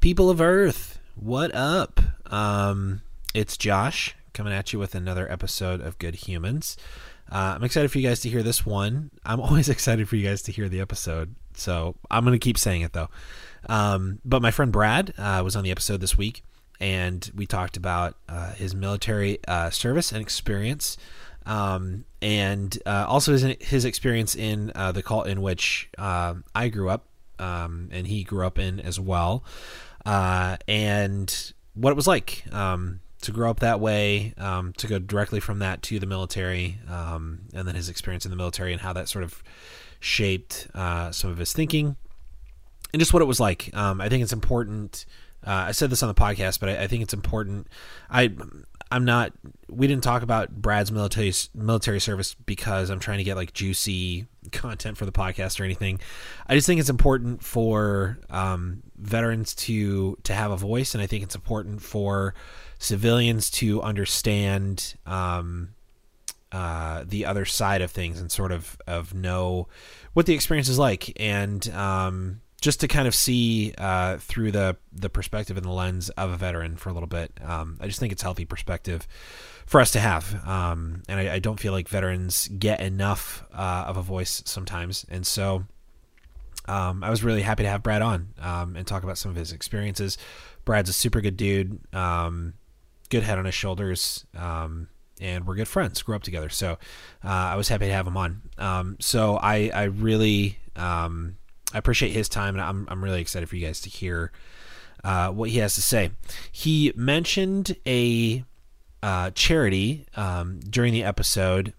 People of Earth, what up? Um, it's Josh coming at you with another episode of Good Humans. Uh, I'm excited for you guys to hear this one. I'm always excited for you guys to hear the episode, so I'm going to keep saying it though. Um, but my friend Brad uh, was on the episode this week, and we talked about uh, his military uh, service and experience, um, and uh, also his, his experience in uh, the cult in which I grew up, um, and he grew up in as well, and what it was like um, to grow up that way, um, to go directly from that to the military, um, and then his experience in the military and how that sort of shaped uh, some of his thinking and just what it was like. Um, I think it's important. Uh, I said this on the podcast, but I, I, think it's important. I I'm not. We didn't talk about Brad's military military service because I'm trying to get like juicy content for the podcast or anything. I just think it's important for um, veterans to to have a voice, and I think it's important for civilians to understand um, uh, the other side of things and sort of of know what the experience is like and um, just to kind of see uh, through the the perspective and the lens of a veteran for a little bit. Um, I just think it's healthy perspective for us to have, um, and I, I, don't feel like veterans get enough uh, of a voice sometimes. And so, um, I was really happy to have Brad on um, and talk about some of his experiences. Brad's a super good dude, um, good head on his shoulders um, and we're good friends. Grew up together, so uh, I was happy to have him on. so I I really um, I appreciate his time, and I'm I'm really excited for you guys to hear uh, what he has to say. He mentioned a uh, charity um, during the episode.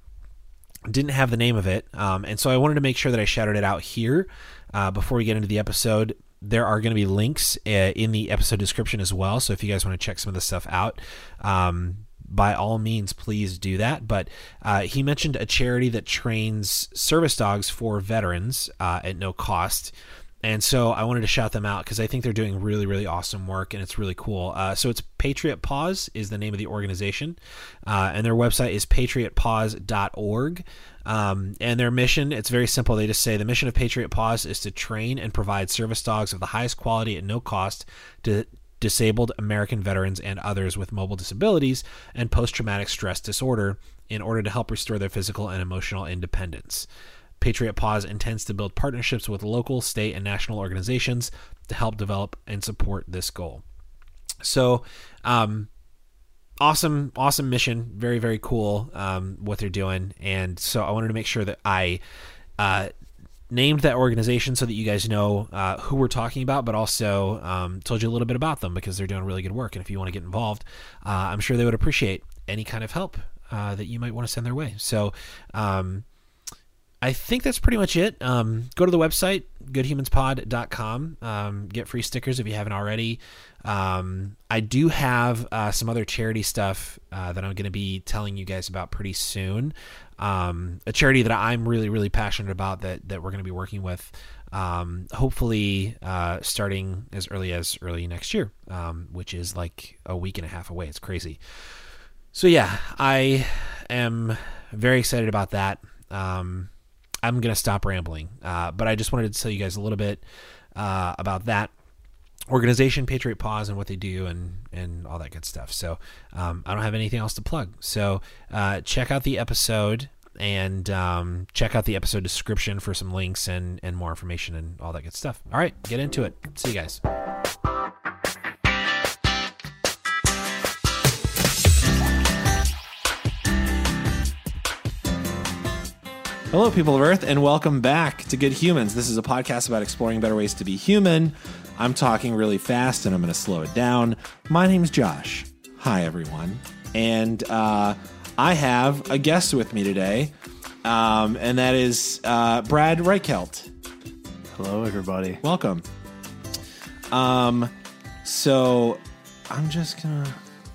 Didn't have the name of it, um, and so I wanted to make sure that I shouted it out here uh, before we get into the episode. There are going to be links uh, in the episode description as well. So if you guys want to check some of the stuff out, um, by all means, please do that. But uh, he mentioned a charity that trains service dogs for veterans uh, at no cost. And so I wanted to shout them out because I think they're doing really, really awesome work and it's really cool. Uh, so it's Patriot Paws is the name of the organization, uh, and their website is patriotpaws.org. Um, and their mission, it's very simple. They just say the mission of Patriot Paws is to train and provide service dogs of the highest quality at no cost to disabled American veterans and others with mobile disabilities and post traumatic stress disorder in order to help restore their physical and emotional independence. Patriot Paws intends to build partnerships with local, state, and national organizations to help develop and support this goal. So, um, awesome, awesome mission. Very, very cool um, what they're doing. And so I wanted to make sure that I uh, named that organization so that you guys know uh, who we're talking about, but also um, told you a little bit about them because they're doing really good work. And if you want to get involved, uh, I'm sure they would appreciate any kind of help uh, that you might want to send their way. So, um, I think that's pretty much it. Um, go to the website, goodhumanspod.com. Um, get free stickers if you haven't already. Um, I do have uh, some other charity stuff uh, that I'm going to be telling you guys about pretty soon. Um, a charity that I'm really, really passionate about that, that we're going to be working with. Um, hopefully, uh, starting as early as early next year, um, which is like a week and a half away. It's crazy. So, yeah, I am very excited about that. Um, I'm going to stop rambling. Uh, but I just wanted to tell you guys a little bit uh, about that organization, Patriot Paws, and what they do, and and all that good stuff. So um, I don't have anything else to plug. So uh, check out the episode and um, check out the episode description for some links and and more information and all that good stuff. All right, get into it. See you guys. Hello, people of Earth, and welcome back to Good Humans. This is a podcast about exploring better ways to be human. I'm talking really fast and I'm going to slow it down. My name's Josh. Hi, everyone. And uh, I have a guest with me today, um, and that is uh, Brad Reichelt. Hello, everybody. Welcome. Um, so I'm just going to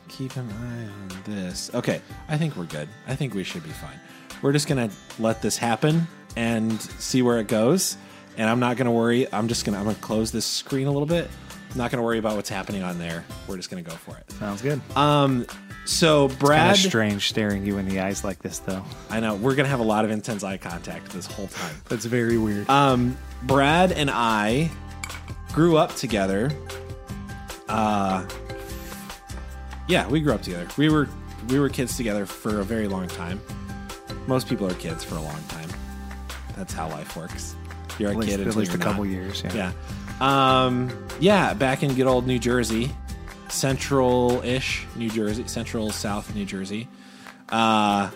keep an eye on this. Okay, I think we're good. I think we should be fine we're just gonna let this happen and see where it goes. And I'm not gonna worry. I'm just gonna I'm gonna close this screen a little bit. I'm not gonna worry about what's happening on there. We're just gonna go for it. Sounds good. Um, so Brad, strange staring you in the eyes like this, though. I know we're gonna have a lot of intense eye contact this whole time. That's very weird. Um, Brad and I grew up together uh, yeah, we grew up together. We were we were kids together for a very long time. Most people are kids for a long time. That's how life works. You're a At least, kid at until least a you're couple not. years. Yeah. Yeah. Um, yeah, back in good old New Jersey, central ish New Jersey, central south New Jersey. Uh,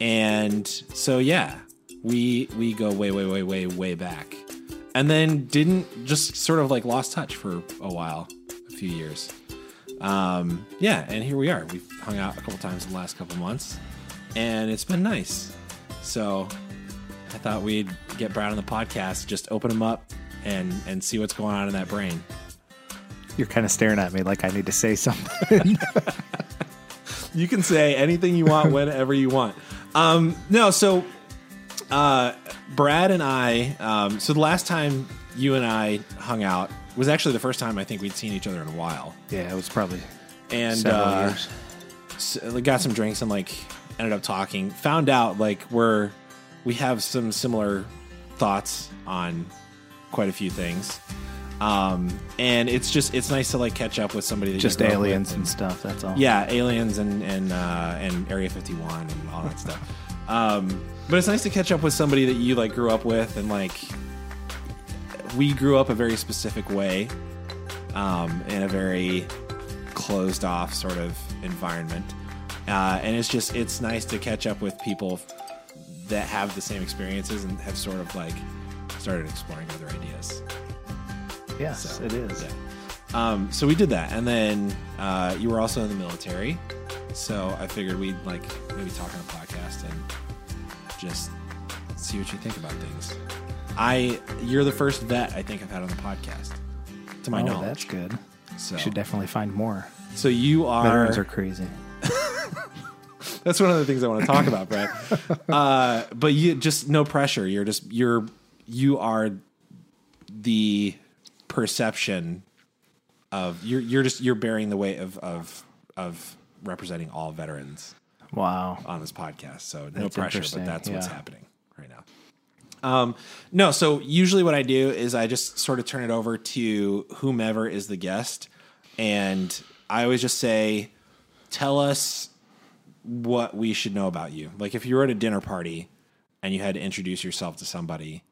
and so, yeah, we, we go way, way, way, way, way back. And then didn't just sort of like lost touch for a while, a few years. Um, yeah, and here we are. We've hung out a couple times in the last couple months, and it's been nice. So I thought we'd get Brad on the podcast, just open him up and and see what's going on in that brain. You're kind of staring at me like I need to say something. You can say anything you want whenever you want. Um, no, so uh, Brad and I. Um, so the last time you and I hung out was actually the first time I think we'd seen each other in a while, yeah, it was probably and uh, years. s- we got some drinks and like ended up talking. Found out like we're we have some similar thoughts on quite a few things. Um, and it's just it's nice to like catch up with somebody that Just grew up with aliens and- and stuff. That's all. yeah, aliens and and uh, and Area 51 and all that stuff. Um, but it's nice to catch up with somebody that you like grew up with and like we grew up a very specific way, um, in a very closed off sort of environment, uh, and it's just it's nice to catch up with people that have the same experiences and have sort of like started exploring other ideas. Yes, So, it is. Yeah. Um, so we did that, and then uh, you were also in the military, so I figured we'd like maybe talk on a podcast and just see what you think about things. I you're the first vet I think I've had on the podcast, to my oh, knowledge. that's good. So, Should definitely find more. so you are, Veterans are crazy. that's one of the things I want to talk about, Brad. uh, but you just no pressure. You're just you're you are the perception of you're you're just you're bearing the weight of of of representing all veterans Wow. on this podcast. So no That's pressure, but that's what's happening right now. Um, no, so usually what I do is I just sort of turn it over to whomever is the guest, and I always just say, "Tell us what we should know about you." Like if you were at a dinner party and you had to introduce yourself to somebody,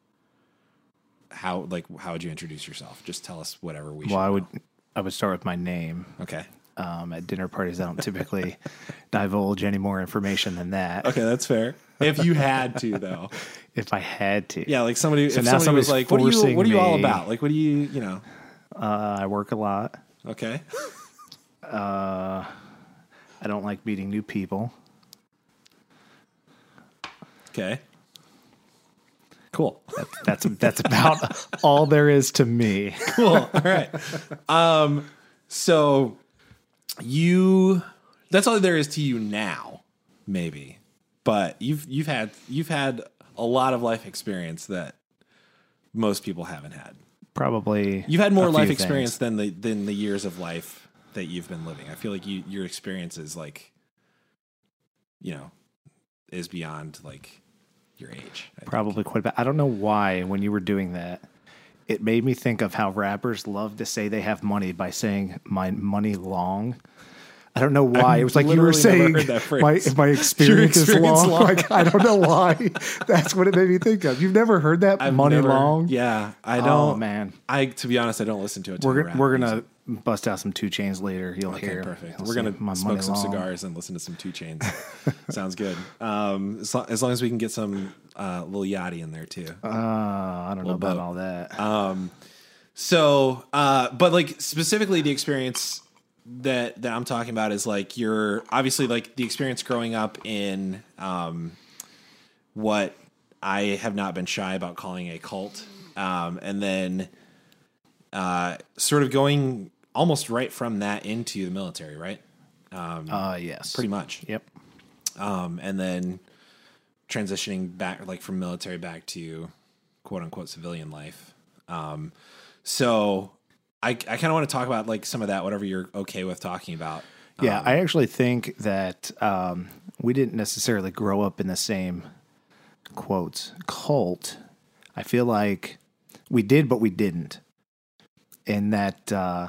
how like how would you introduce yourself? Just tell us whatever we. Well, I would I would start with my name. Okay. Um, at dinner parties, I don't typically divulge any more information than that. Okay, that's fair. If you had to, though. If I had to, Yeah, like somebody. So if now somebody was somebody's like, "What are you? What are you all about? Like, what do you? You know?" uh, I work a lot. Okay. I don't like meeting new people. Okay. Cool. That's that's about all there is to me. Cool. All right. Um. So you. That's all there is to you now, maybe. But you've you've had you've had a lot of life experience that most people haven't had. Probably You've had more life things. experience than the than the years of life that you've been living. I feel like you your experience is like, you know, is beyond like your age. I think. Probably quite a bit. I don't know why when you were doing that, it made me think of how rappers love to say they have money by saying my money long. I don't know why. I've it was like you were saying my my experience, is long. long. Like I don't know why. That's what it made me think of. You've never heard that I've money never- long? Yeah, I don't. Oh man. I to be honest, I don't listen to it. We're we're gonna bust out some 2 Chainz later. You'll Okay, hear. perfect. We're gonna my smoke some long. cigars and listen to some 2 Chainz. Sounds good. Um, as, lo- as long as we can get some uh, Lil Yachty in there too. Uh, I don't know about all that. Um, so, uh, but like specifically the experience that that I'm talking about is like you're obviously like the experience growing up in um, what I have not been shy about calling a cult, um, and then uh, sort of going almost right from that into the military, right? Um, uh, yes. Pretty much, Yep. um, and then transitioning back like from military back to quote unquote civilian life. Um, so I, I kind of want to talk about like some of that, whatever you're okay with talking about. Yeah, Um, I actually think that um, we didn't necessarily grow up in the same quotes cult. I feel like we did, but we didn't. In that uh,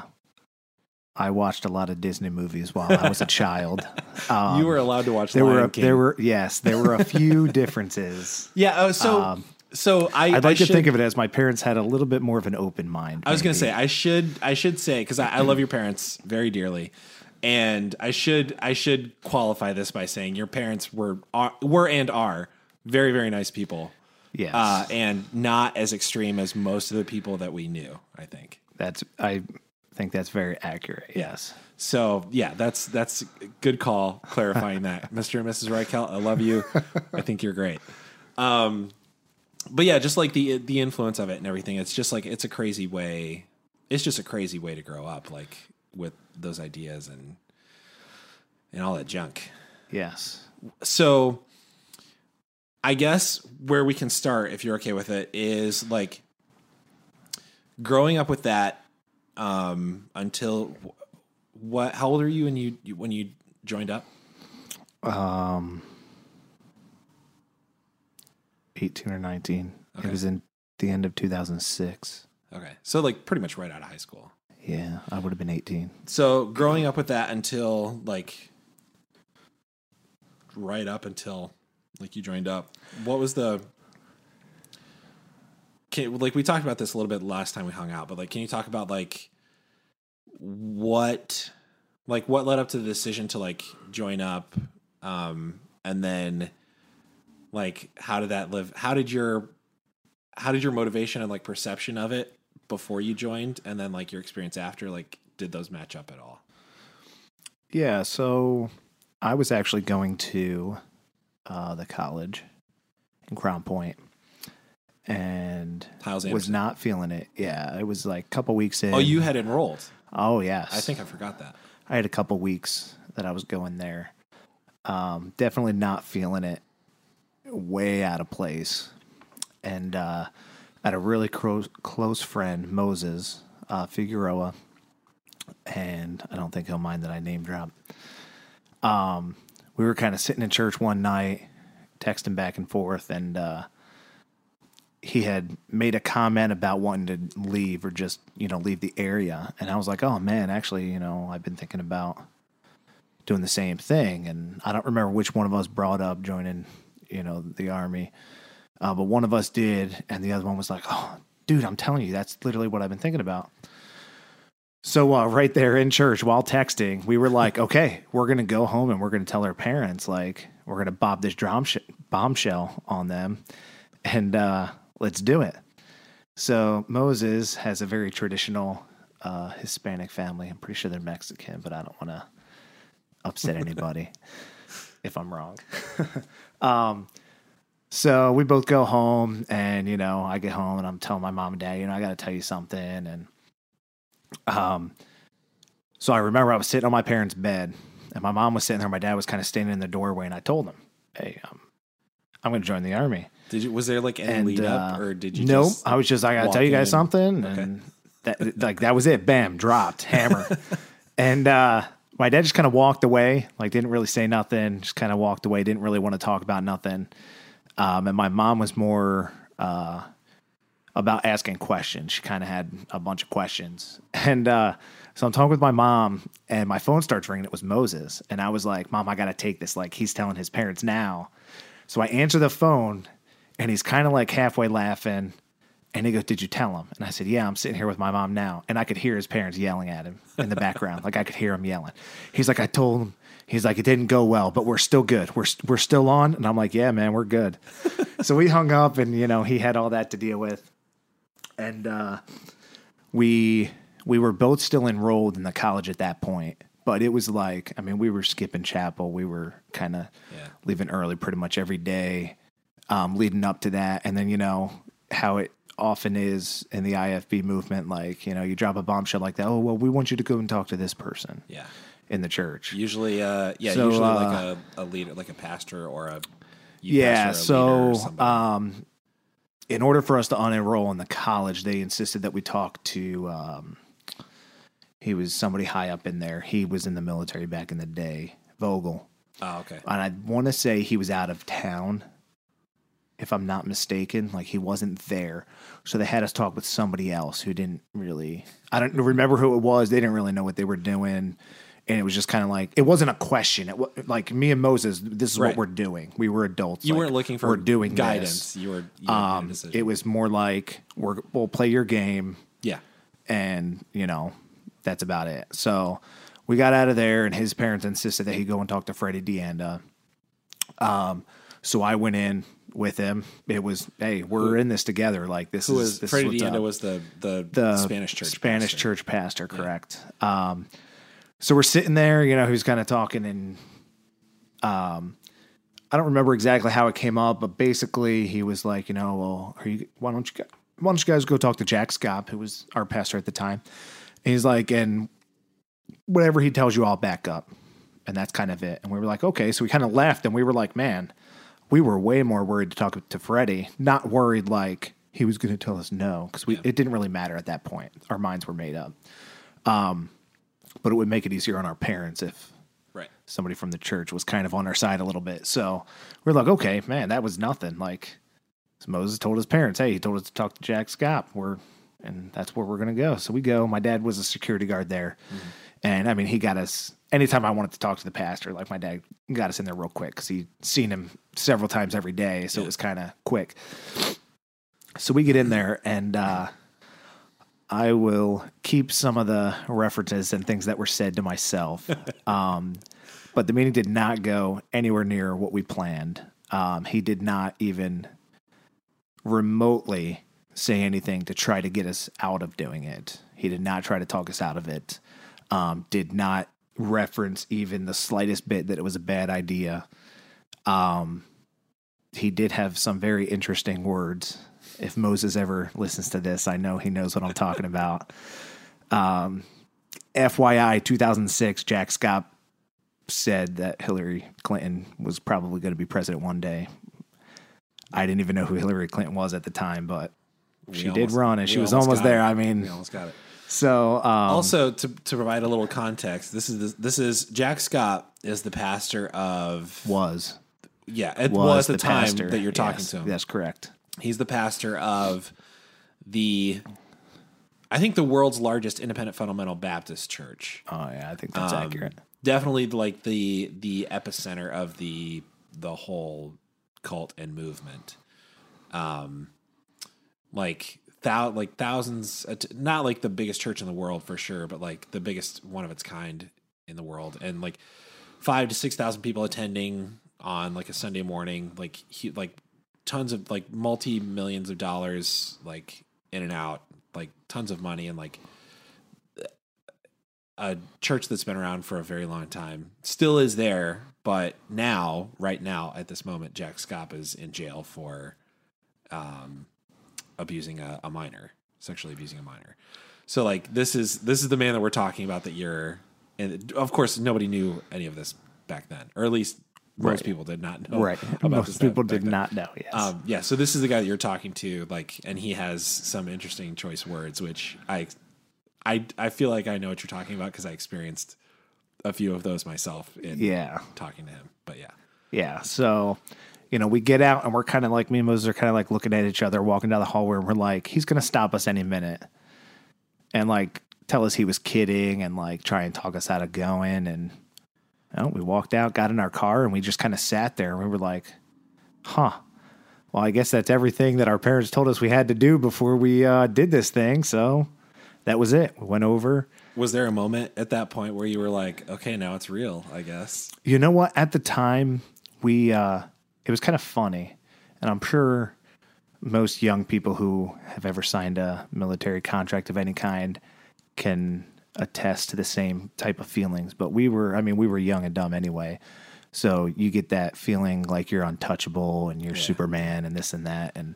I watched a lot of Disney movies while I was a child. Um, you were allowed to watch. there Lion were King. there were yes, there were a few differences. yeah. Oh, so Um, so I I'd like I to should, think of it as my parents had a little bit more of an open mind. I was going to say I should I should say because I, I love your parents very dearly, and I should I should qualify this by saying your parents were are, were and are very very nice people, yes, uh, and not as extreme as most of the people that we knew. I think that's I think that's very accurate. Yes. so. Yeah, that's that's a good call clarifying that, Mr. and Mrs. Reichelt. I love you. I think you're great. Um, but yeah, just like the the influence of it and everything, it's just like it's a crazy way. It's just a crazy way to grow up, like with those ideas and and all that junk. Yes. So, I guess where we can start, if you're okay with it, is like growing up with that um, until what? How old are you when you when you joined up? Um, eighteen or nineteen. Okay. It was in the end of two thousand six. Okay, so like pretty much right out of high school. Yeah, I would have been eighteen. So growing up with that until like right up until like you joined up, what was the can, like we talked about this a little bit last time we hung out, but like can you talk about like what like what led up to the decision to like join up um and then like how did that live how did your how did your motivation and like perception of it before you joined and then like your experience after like did those match up at all? Yeah, so I was actually going to uh, the college in Crown Point and Hyles was Anderson. not feeling it. Yeah, it was like a couple weeks in. oh you had enrolled Oh yes, i think i forgot that I had a couple weeks that I was going there. Um, definitely not feeling it. Way out of place. And uh, I had a really close close friend, Moses uh, Figueroa, and I don't think he'll mind that I name drop. Um, we were kind of sitting in church one night, texting back and forth, and uh, he had made a comment about wanting to leave or just you know leave the area. And i was like oh man actually you know i've been thinking about doing the same thing. And i don't remember which one of us brought up joining you know the army uh, but one of us did and the other one was like oh dude i'm telling you that's literally what i've been thinking about. So uh, right there in church while texting we were like okay we're gonna go home and we're gonna tell our parents like we're gonna bob this sh- bombshell on them. And uh, let's do it. So Moses has a very traditional uh, Hispanic family. I'm pretty sure they're Mexican, but I don't want to upset anybody if I'm wrong. um, so we both go home, and you know, I get home and I'm telling my mom and dad, you know, I got to tell you something, and um, so I remember I was sitting on my parents' bed, and my mom was sitting there, and my dad was kind of standing in the doorway, and I told him, hey, um, I'm going to join the army. Did you was there like any And lead up uh, or did you Nope. just I was just I gotta tell you guys and- something, Okay. and that like that was it. Bam, dropped hammer, and uh, my dad just kind of walked away, like didn't really say nothing, just kind of walked away, didn't really want to talk about nothing. Um, and my mom was more uh, about asking questions. She kind of had a bunch of questions, and uh, so I'm talking with my mom, and my phone starts ringing. It was Moses, and I was like, "Mom, I got to take this." Like he's telling his parents now. So I answer the phone, and he's kind of like halfway laughing. And he goes, Did you tell him? And I said, Yeah, I'm sitting here with my mom now. And I could hear his parents yelling at him in the background. like I could hear him yelling. He's like, I told him. He's like, It didn't go well, but we're still good. We're, we're still on. And I'm like, Yeah, man, we're good. so we hung up, and, you know, he had all that to deal with. And uh, we we were both still enrolled in the college at that point. But it was like, I mean, we were skipping chapel. We were kind of Yeah. leaving early pretty much every day um, leading up to that. And then, you know, how it often is in the IFB movement, like, you know, you drop a bombshell like that. Oh, well, we want you to go and talk to this person yeah in the church. usually uh yeah So, usually uh, like a, a leader like a pastor or a yeah. So, um, in order for us to unenroll in the college, they insisted that we talk to, um, he was somebody high up in there. He was in the military back in the day, Vogel. oh okay and I want to say he was out of town. If I'm not mistaken. Like he wasn't there, so they had us talk with somebody else who didn't really. I don't remember who it was. They didn't really know what they were doing, and it was just kind of like it wasn't a question. It wa- like me and Moses, this is Right. what we're doing. We were adults. You Like, weren't looking for we're doing this. guidance. You were you Um, it was more like we're, we'll play your game yeah. and you know that's about it. So we got out of there, and his parents insisted that he go and talk to Freddie Deanda. Um, so I went in with him. It was, hey, we're in this together. Like this Who is this is Deanda up. was the, the the Spanish church Spanish pastor. church pastor, correct? Um, so we're sitting there, you know, he was kind of talking, and um, I don't remember exactly how it came up, but basically he was like, you know, well, are you? Why don't you? Why don't you guys go talk to Jack Schaap, who was our pastor at the time? And he's like, and whatever he tells you, I'll back up, and that's kind of it. And we were like, okay, so we kind of left, and we were like, man, we were way more worried to talk to Freddie, not worried like he was going to tell us no, because we it didn't really matter at that point. Our minds were made up. Um, but it would make it easier on our parents if Right. somebody from the church was kind of on our side a little bit. So we're like, okay, man, that was nothing. Like so Moses told his parents, hey, he told us to talk to Jack Schaap. We're and that's where we're gonna go. So we go. My dad was a security guard there, and I mean, he got us. Anytime I wanted to talk to the pastor, like my dad got us in there real quick because he'd seen him several times every day, so it was kind of quick. So we get in there, and uh, I will keep some of the references and things that were said to myself. um, but the meeting did not go anywhere near what we planned. Um, he did not even remotely say anything to try to get us out of doing it. He did not try to talk us out of it. Um, did not reference even the slightest bit that it was a bad idea. Um, he did have some very interesting words. If Moses ever listens to this, I know he knows what I'm talking about. Um, FYI, 2006, Jack Schaap said that Hillary Clinton was probably going to be president one day. I didn't even know who Hillary Clinton was at the time, but she did run and she was almost there. it. I We mean, almost got it. So um, Also, to, to provide a little context, this is this is Jack Schaap is the pastor of was yeah it was, was, the, the time pastor. that you're talking Yes, to him. That's correct. He's the pastor of the I think the world's largest independent fundamental Baptist church. Oh yeah, I think that's Um, accurate. Definitely like the the epicenter of the the whole cult and movement. Um like thou like thousands uh, not like the biggest church in the world for sure, but like the biggest one of its kind in the world. And like 5 to 6,000 people attending on like a Sunday morning like he, like tons of like multi millions of dollars like in and out like tons of money and like a church that's been around for a very long time still is there but now right now at this moment jack schaap is in jail for um abusing a, a minor sexually abusing a minor so like this is this is the man that we're talking about that you're and of course nobody knew any of this back then or at least most Right. people did not know Right. about Most this people did then. not know. Yes. Um, yeah, so this is the guy that you're talking to, like, and he has some interesting choice words, which I, I, I feel like I know what you're talking about because I experienced a few of those myself in yeah. talking to him. But yeah, Yeah. So, you know, we get out and we're kind of like me and Moses are kind of like looking at each other, walking down the hallway, and we're like, he's gonna stop us any minute, and like tell us he was kidding and like try and talk us out of going. And you know, we walked out, got in our car, and we just kind of sat there. and We were like, huh. Well, I guess that's everything that our parents told us we had to do before we uh, did this thing. So that was it. We went over. was there a moment at that point where you were like, okay, now it's real? I guess. You know what? At the time, we uh, it was kind of funny, and I'm sure most young people who have ever signed a military contract of any kind can attest to the same type of feelings. But we were, I mean, we were young and dumb anyway. So you get that feeling like you're untouchable and you're Superman and this and that. And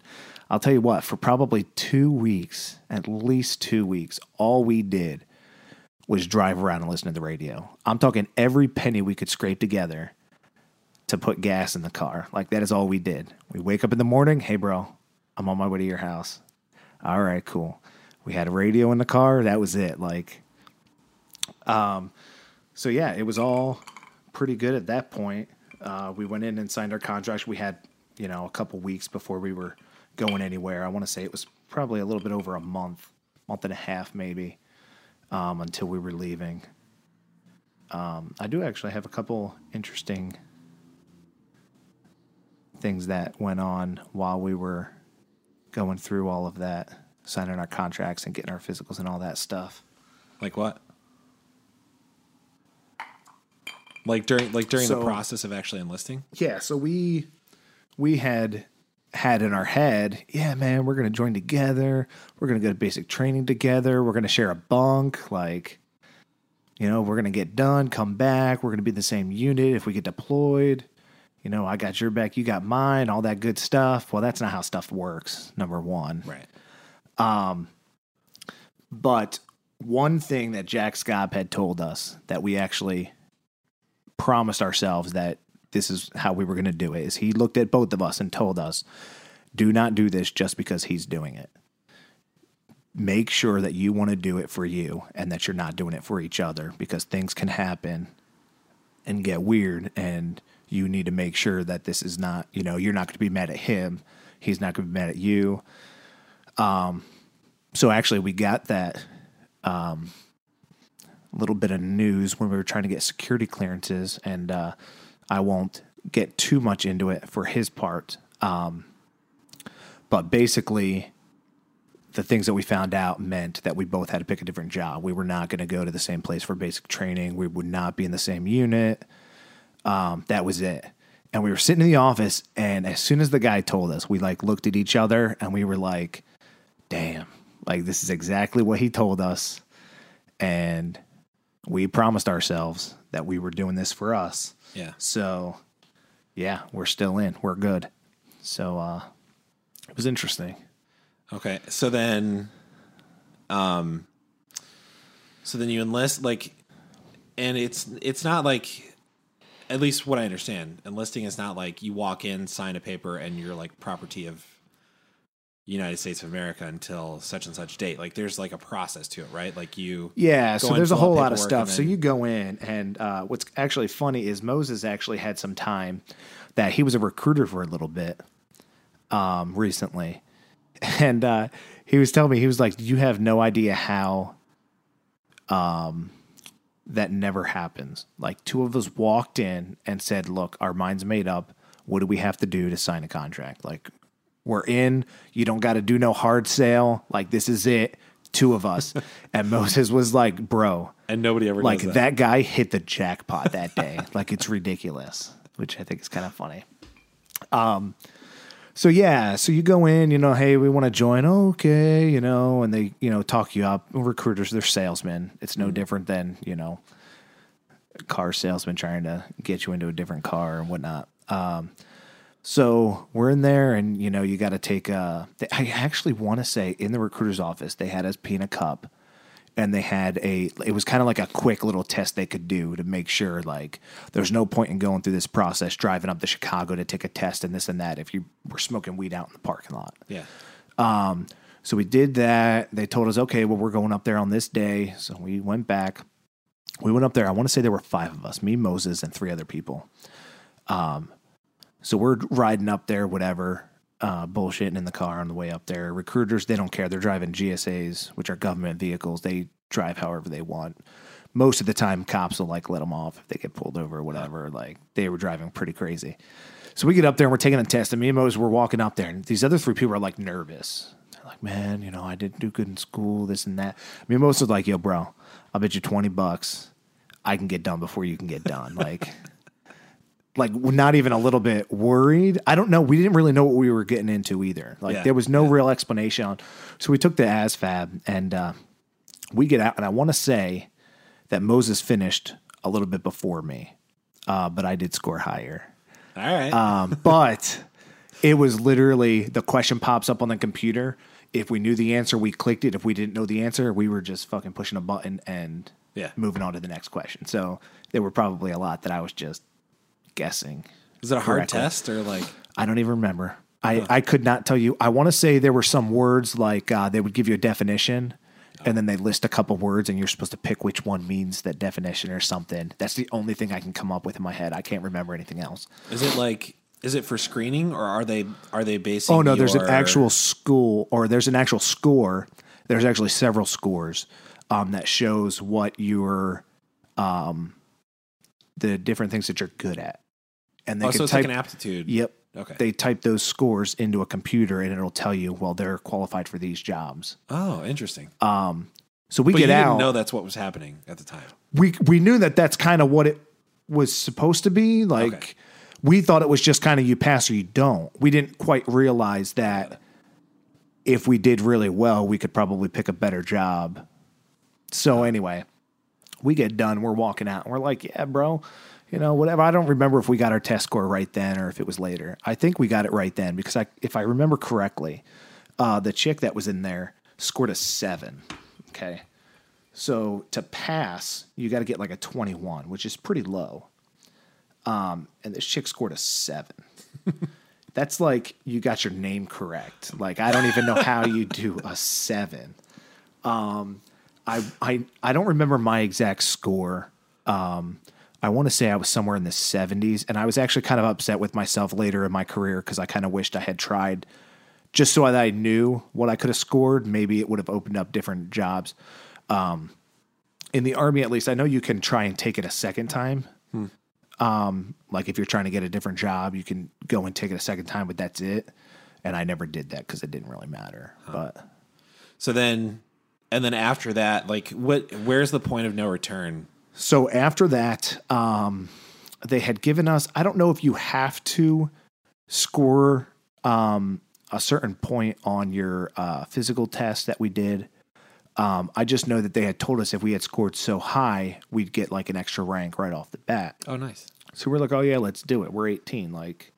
I'll tell you what, for probably two weeks, at least two weeks, all we did was drive around and listen to the radio. I'm talking every penny we could scrape together to put gas in the car. Like that is all we did. We wake up in the morning, hey bro, I'm on my way to your house. All right, cool. We had a radio in the car. That was it. Like, um, so yeah, it was all pretty good at that point. Uh, we went in and signed our contract. We had you know, a couple weeks before we were going anywhere. I want to say it was probably a little bit over a month, month and a half maybe, um, until we were leaving. Um, I do actually have a couple interesting things that went on while we were going through all of that, signing our contracts and getting our physicals and all that stuff. Like what? Like during like during the process of actually enlisting? Yeah, so we we had had in our head, yeah, man, we're gonna join together. We're gonna go to basic training together. We're gonna share a bunk. Like, you know, we're gonna get done, come back. We're gonna be in the same unit if we get deployed. You know, I got your back, you got mine, all that good stuff. Well, that's not how stuff works. Number one, Right. Um, but one thing that Jack Schaap had told us that we actually promised ourselves that this is how we were going to do it is he looked at both of us and told us, do not do this just because he's doing it. Make sure that you want to do it for you and that you're not doing it for each other because things can happen and get weird and you need to make sure that this is not, you know, you're not going to be mad at him. He's not going to be mad at you. Um, so actually we got that um, little bit of news when we were trying to get security clearances and uh, i won't get too much into it for his part. Um, but basically the things that we found out meant that we both had to pick a different job. We were not going to go to the same place for basic training. We would not be in the same unit um, that was it and we were sitting in the office and as soon as the guy told us we like looked at each other and we were like damn, like this is exactly what he told us. And we promised ourselves that we were doing this for us. Yeah. So, yeah, we're still in. We're good. So, uh, it was interesting. Okay. So then um so then you enlist like and it's it's not like at least what I understand, enlisting is not like you walk in, sign a paper and you're like property of United States of America until such and such date. Like there's like a process to it, right? Like you Yeah, so there's a whole lot of stuff. and So you go in, and uh, what's actually funny is Moses actually had some time that he was a recruiter for a little bit um, recently, and uh, he was telling me he was like, "You have no idea how um, that never happens." Like two of us walked in and said, "Look, our minds made up. What do we have to do to sign a contract? Like we're in. You don't got to do no hard sale. Like this is it. Two of us." and Moses was like, "Bro, and nobody ever like does that. guy hit the jackpot that day. like it's ridiculous." Which I think is kind of funny. Um, so yeah, so you go in, you know, hey, we want to join. Okay, you know, and they, you know, talk you up. Recruiters, they're salesmen. It's no different than you know, car salesman trying to get you into a different car and whatnot. Um, so we're in there, and you know, you got to take a. I actually want to say in the recruiter's office they had us a cup, and they had a. It was kind of like a quick little test they could do to make sure like there's no point in going through this process, driving up to Chicago to take a test and this and that if you were smoking weed out in the parking lot. Yeah. Um, So we did that. They told us, okay, well, we're going up there on this day. So we went back. We went up there. I want to say there were five of us me, Moses, and three other people. Um, so we're riding up there, whatever, uh, bullshitting in the car on the way up there. Recruiters, they don't care. They're driving GSAs, which are government vehicles. They drive however they want. Most of the time, cops will like let them off if they get pulled over or whatever. Like they were driving pretty crazy. So we get up there and we're taking a test, and me and Moses were walking up there, and these other three people are like nervous. They're like, "Man, you know, I didn't do good in school, this and that." Me and Moses was like, "Yo, bro, I'll bet you twenty bucks I can get done before you can get done." Like, like not even a little bit worried. I don't know. We didn't really know what we were getting into either. Like, Yeah, there was no real explanation on. So we took the ASVAB, and uh, we get out, and I want to say that Moses finished a little bit before me, uh, but I did score higher. All right. Um, but it was literally the question pops up on the computer. If we knew the answer, we clicked it. If we didn't know the answer, we were just fucking pushing a button and Yeah. moving on to the next question. So there were probably a lot that I was just guessing. Is it a hard correctly. test or like I don't even remember. I, I could not tell you. I want to say there were some words like uh, they would give you a definition and then they list a couple words and you're supposed to pick which one means that definition or something. That's the only thing I can come up with in my head. I can't remember anything else. is it like is it for screening or are they are they basing? Oh no, there's an actual school, or there's an actual score. There's actually several scores um, that shows what your um, the different things that you're good at, and they Oh, can so type. like an aptitude. yep, Okay. they type those scores into a computer, and it'll tell you, well, they're qualified for these jobs. oh, interesting. Um, so we but get you out. didn't know that's what was happening at the time. we we knew that that's kind of what it was supposed to be. Like Okay. we thought it was just kind of you pass or you don't. We didn't quite realize that if we did really well, we could probably pick a better job. So anyway, we get done. We're walking out, and we're like, "Yeah, bro." You know, whatever. I don't remember if we got our test score right then or if it was later. I think we got it right then because I, if I remember correctly, uh, the chick that was in there scored a seven. Okay. So to pass, you got to get like a 21, which is pretty low. Um, and this chick scored a seven. That's like you got your name correct. Like I don't even know how you do a seven. Um, I I I don't remember my exact score. Um, I want to say I was somewhere in the 70s, and I was actually kind of upset with myself later in my career because I kind of wished I had tried just so that I knew what I could have scored. Maybe it would have opened up different jobs. Um, in the army, at least, I know you can try and take it a second time. Um, like if you're trying to get a different job, you can go and take it a second time, but that's it. And I never did that because it didn't really matter. But So then, and then after that, like, what? Where's the point of no return? So after that, um, they had given us, I don't know if you have to score um, a certain point on your uh, physical test that we did. Um, I just know that they had told us if we had scored so high, we'd get like an extra rank right off the bat. Oh, nice. So we're like, oh, yeah, let's do it. We're 18. Like,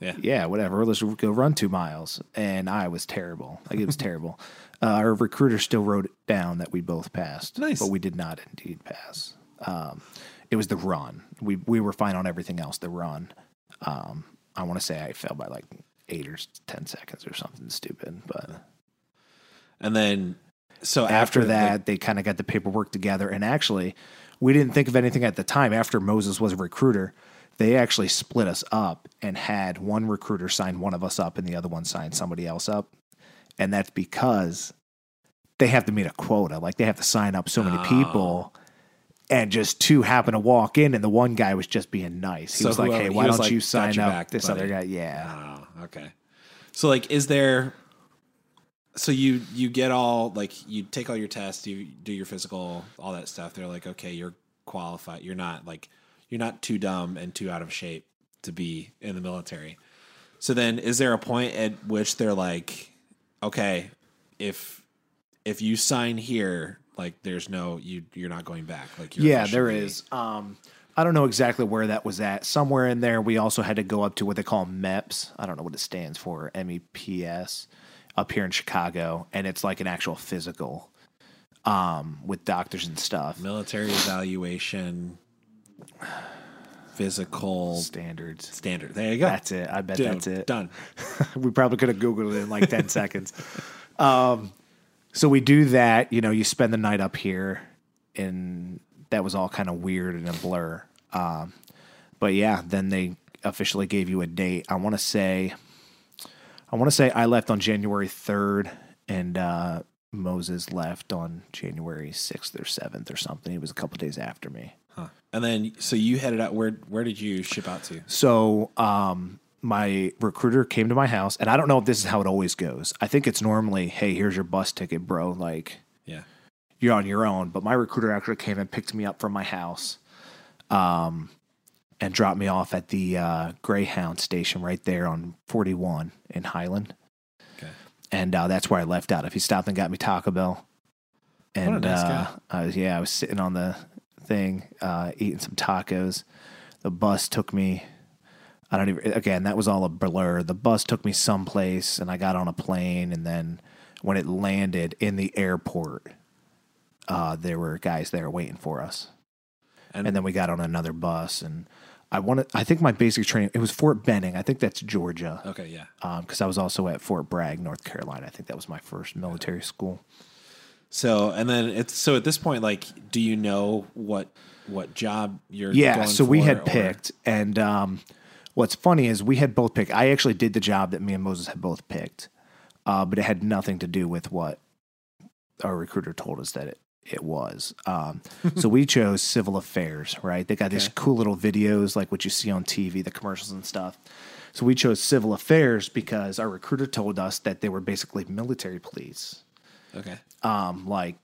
Yeah. yeah, whatever. Let's go run two miles. And I was terrible. Like, it was terrible. Uh, our recruiter still wrote it down that we both passed. Nice. But we did not indeed pass. Um, it was the run. We, we were fine on everything else. The run. Um, I want to say I fell by like eight or 10 seconds or something stupid. But And then, so after after, that, they kind of got the paperwork together. And actually, we didn't think of anything at the time. After Moses was a recruiter, they actually split us up and had one recruiter sign one of us up and the other one sign somebody else up. And that's because they have to meet a quota. Like they have to sign up so many people. Oh. And just two happen to walk in, and the one guy was just being nice. He So was like, "Hey, why don't like, you sign your up back, this buddy." other guy?" Yeah, Oh, okay. So like, is there? So you you get all like you take all your tests, you do your physical, all that stuff. They're like, okay, you're qualified. You're not like you're not too dumb and too out of shape to be in the military. So then, is there a point at which they're like, okay, if if you sign here, like there's no you you're not going back. Like you're Yeah, there is. Um, I don't know exactly where that was at. Somewhere in there, we also had to go up to what they call MEPS. I don't know what it stands for. M E P S. Up here in Chicago, and it's like an actual physical, um, with doctors and stuff. military evaluation, physical Standards. standard. There you go. That's it. I bet Dude, that's it. Done. we probably could have Googled it in like 10 seconds. Um, so we do that. You know, you spend the night up here, and that was all kind of weird and a blur. Um, but yeah, then they officially gave you a date. I want to say, I want to say I left on January 3rd, and uh, Moses left on January 6th or 7th or something. He was a couple days after me. And then, so you headed out. Where Where did you ship out to? So, um, my recruiter came to my house, and I don't know if this is how it always goes. I think it's normally, hey, here's your bus ticket, bro. Like, Yeah. you're on your own. But my recruiter actually came and picked me up from my house, um, and dropped me off at the uh, Greyhound station right there on 41 in Highland. Okay. And uh, that's where I left out. If he stopped and got me Taco Bell, and nice uh. I was yeah, I was sitting on the thing uh, eating some tacos. The bus took me. I don't even. Again, that was all a blur. The bus took me someplace, and I got on a plane, and then when it landed in the airport, uh, there were guys there waiting for us, And, and then we got on another bus, and I wanted. I think my basic training. It was Fort Benning. I think that's Georgia okay, yeah. because I was also at Fort Bragg, North Carolina. I think that was my first military school. So and then it's so at this point, like, do you know what what job you're? Yeah, so we had or- picked, and um, what's funny is we had both picked. I actually did the job that me and Moses had both picked, uh, but it had nothing to do with what our recruiter told us that it it was. Um, so we chose civil affairs, right? They got these cool little videos like what you see on TV, the commercials and stuff. So we chose civil affairs because our recruiter told us that they were basically military police, Okay. um, like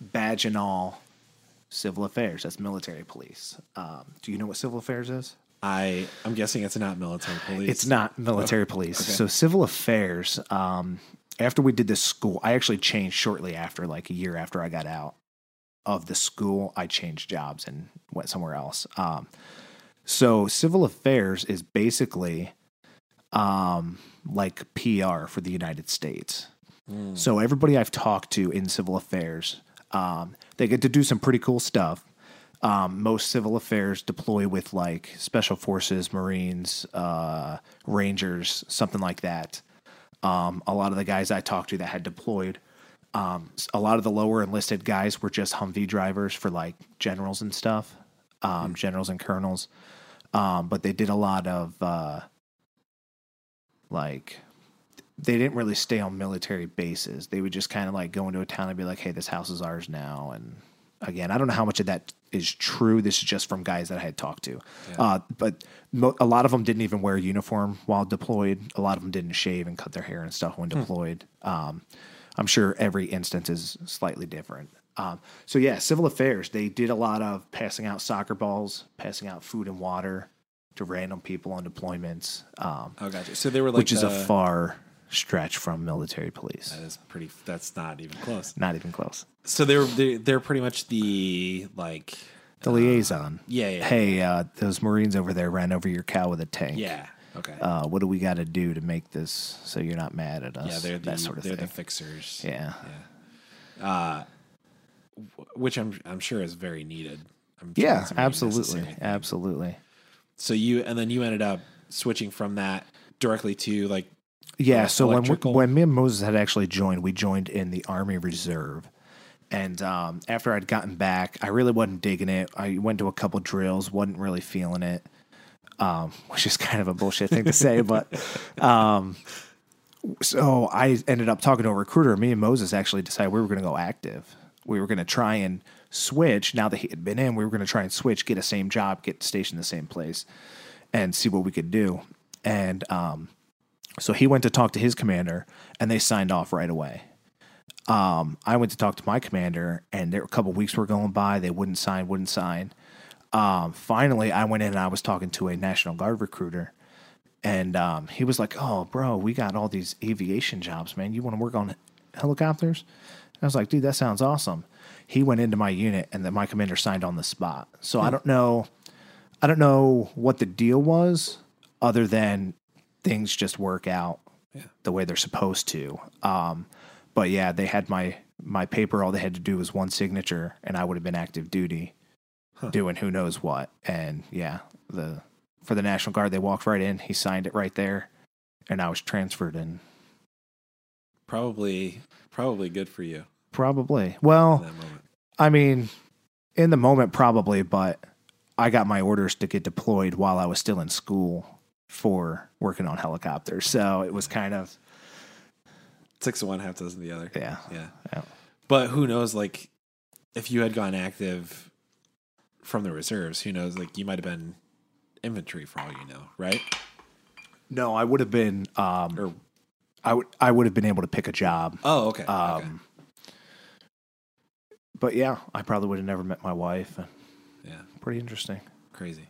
badge and all. Civil affairs, that's military police. Um, do you know what civil affairs is? I I'm guessing it's not military police. It's not military police. So civil affairs. Um, after we did this school, I actually changed shortly after, like a year after I got out of the school. I changed jobs and went somewhere else. Um, so civil affairs is basically um, like PR for the United States. So everybody I've talked to in civil affairs, um, they get to do some pretty cool stuff. Um, most civil affairs deploy with like special forces, Marines, uh, Rangers, something like that. Um, a lot of the guys I talked to that had deployed, um, a lot of the lower enlisted guys were just Humvee drivers for like generals and stuff, um, generals and colonels. Um, but they did a lot of uh, like they didn't really stay on military bases. They would just kind of like go into a town and be like, "Hey, this house is ours now." And again, I don't know how much of that is true. This is just from guys that I had talked to. Uh, but mo- a lot of them didn't even wear a uniform while deployed. A lot of them didn't shave and cut their hair and stuff when deployed. Um, I'm sure every instance is slightly different. Um, so yeah, civil affairs. They did a lot of passing out soccer balls, passing out food and water to random people on deployments. Um, Oh, gotcha. So they were like which is a far stretch from military police. That is pretty. That's not even close. Not even close. So they're they're, they're pretty much the like. The liaison. Yeah, yeah, Hey, uh, those Marines over there ran over your cow with a tank. Yeah. Okay. Uh, what do we got to do to make this so you're not mad at us? yeah, they're the that sort of they're thing. the fixers. yeah. Uh, Which I'm I'm sure is very needed. I'm Yeah, it's a very absolutely. Absolutely. So you and then you ended up switching from that directly to like Yeah, so when we, when me and Moses had actually joined, we joined in the Army Reserve. And um, after I'd gotten back, I really wasn't digging it. I went to a couple drills, wasn't really feeling it, um, which is kind of a bullshit thing to say. But um, so I ended up talking to a recruiter. Me and Moses actually decided we were going to go active. We were going to try and switch. Now that he had been in, we were going to try and switch, get a same job, get stationed the same place, and see what we could do. And um, so he went to talk to his commander, and they signed off right away. Um, I went to talk to my commander, and there a couple weeks were going by. They wouldn't sign, wouldn't sign. Um, finally, I went in and I was talking to a National Guard recruiter, and um, he was like, "Oh, bro, we got all these aviation jobs, man. You want to work on helicopters?" And I was like, "Dude, that sounds awesome." He went into my unit, and then my commander signed on the spot. So I don't know, I don't know what the deal was, other than things just work out the way they're supposed to. Um, but yeah, they had my my paper. All they had to do was one signature, and I would have been active duty, doing who knows what. And yeah, the for the National Guard, they walked right in. He signed it right there, and I was transferred. And probably probably good for you probably, well. I mean, in the moment, probably, but I got my orders to get deployed while I was still in school for working on helicopters. So it was kind of Six of one, half dozen the other. yeah, Yeah. yeah. But who knows? Like, if you had gone active from the reserves, who knows? Like, you might have been infantry for all you know, right? No, I would have been. Um, Or I would I would have been able to pick a job. oh, okay. okay. Um, But yeah, I probably would have never met my wife. Yeah, Pretty interesting. crazy.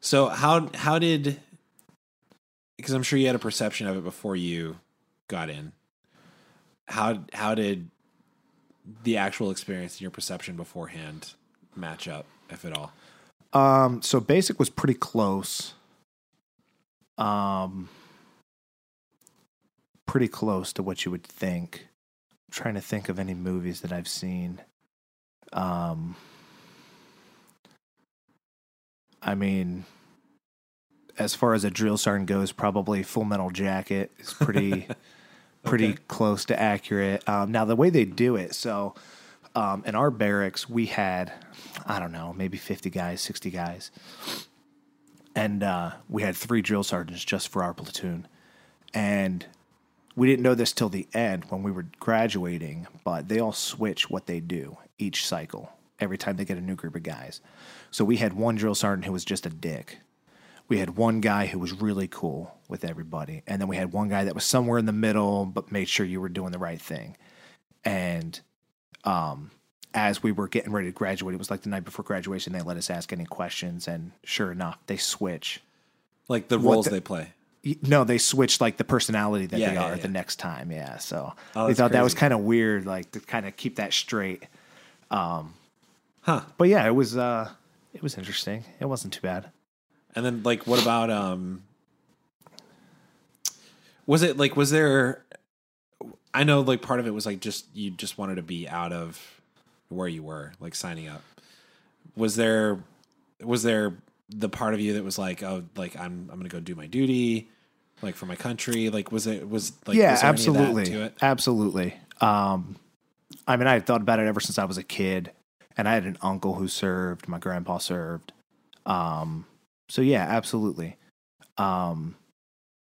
So how how did? Because I'm sure you had a perception of it before you got in. How how did the actual experience and your perception beforehand match up, if at all? Um, so basic was pretty close. Um, pretty close to what you would think. I'm trying to think of any movies that I've seen. Um, I mean, as far as a drill sergeant goes, probably Full Metal Jacket is pretty, pretty Okay. close to accurate. Um, now the way they do it, so um, in our barracks we had, I don't know, maybe fifty guys, sixty guys. and uh, we had three drill sergeants just for our platoon, and we didn't know this till the end when we were graduating, but they all switch what they do each cycle every time they get a new group of guys. So we had one drill sergeant who was just a dick. We had one guy who was really cool with everybody, and then we had one guy that was somewhere in the middle but made sure you were doing the right thing. And um, as we were getting ready to graduate, it was like the night before graduation. They let us ask any questions, and sure enough, they switch. Like the roles the- they play. No, they switch like the personality that Yeah, they yeah, are yeah. the next time. Yeah, so Oh, we that's thought that was kind of weird, like to kind of keep that straight. Huh. But yeah, it was uh, it was interesting. It wasn't too bad. And then like what about um was it like was there I know like part of it was like just you just wanted to be out of where you were, like signing up. Was there was there the part of you that was like, oh like I'm I'm gonna go do my duty, like for my country? Like was it was like yeah, was there any of that absolutely, absolutely. Um, I mean, I thought about it ever since I was a kid, and I had an uncle who served. My grandpa served. Um, so yeah, absolutely. Um,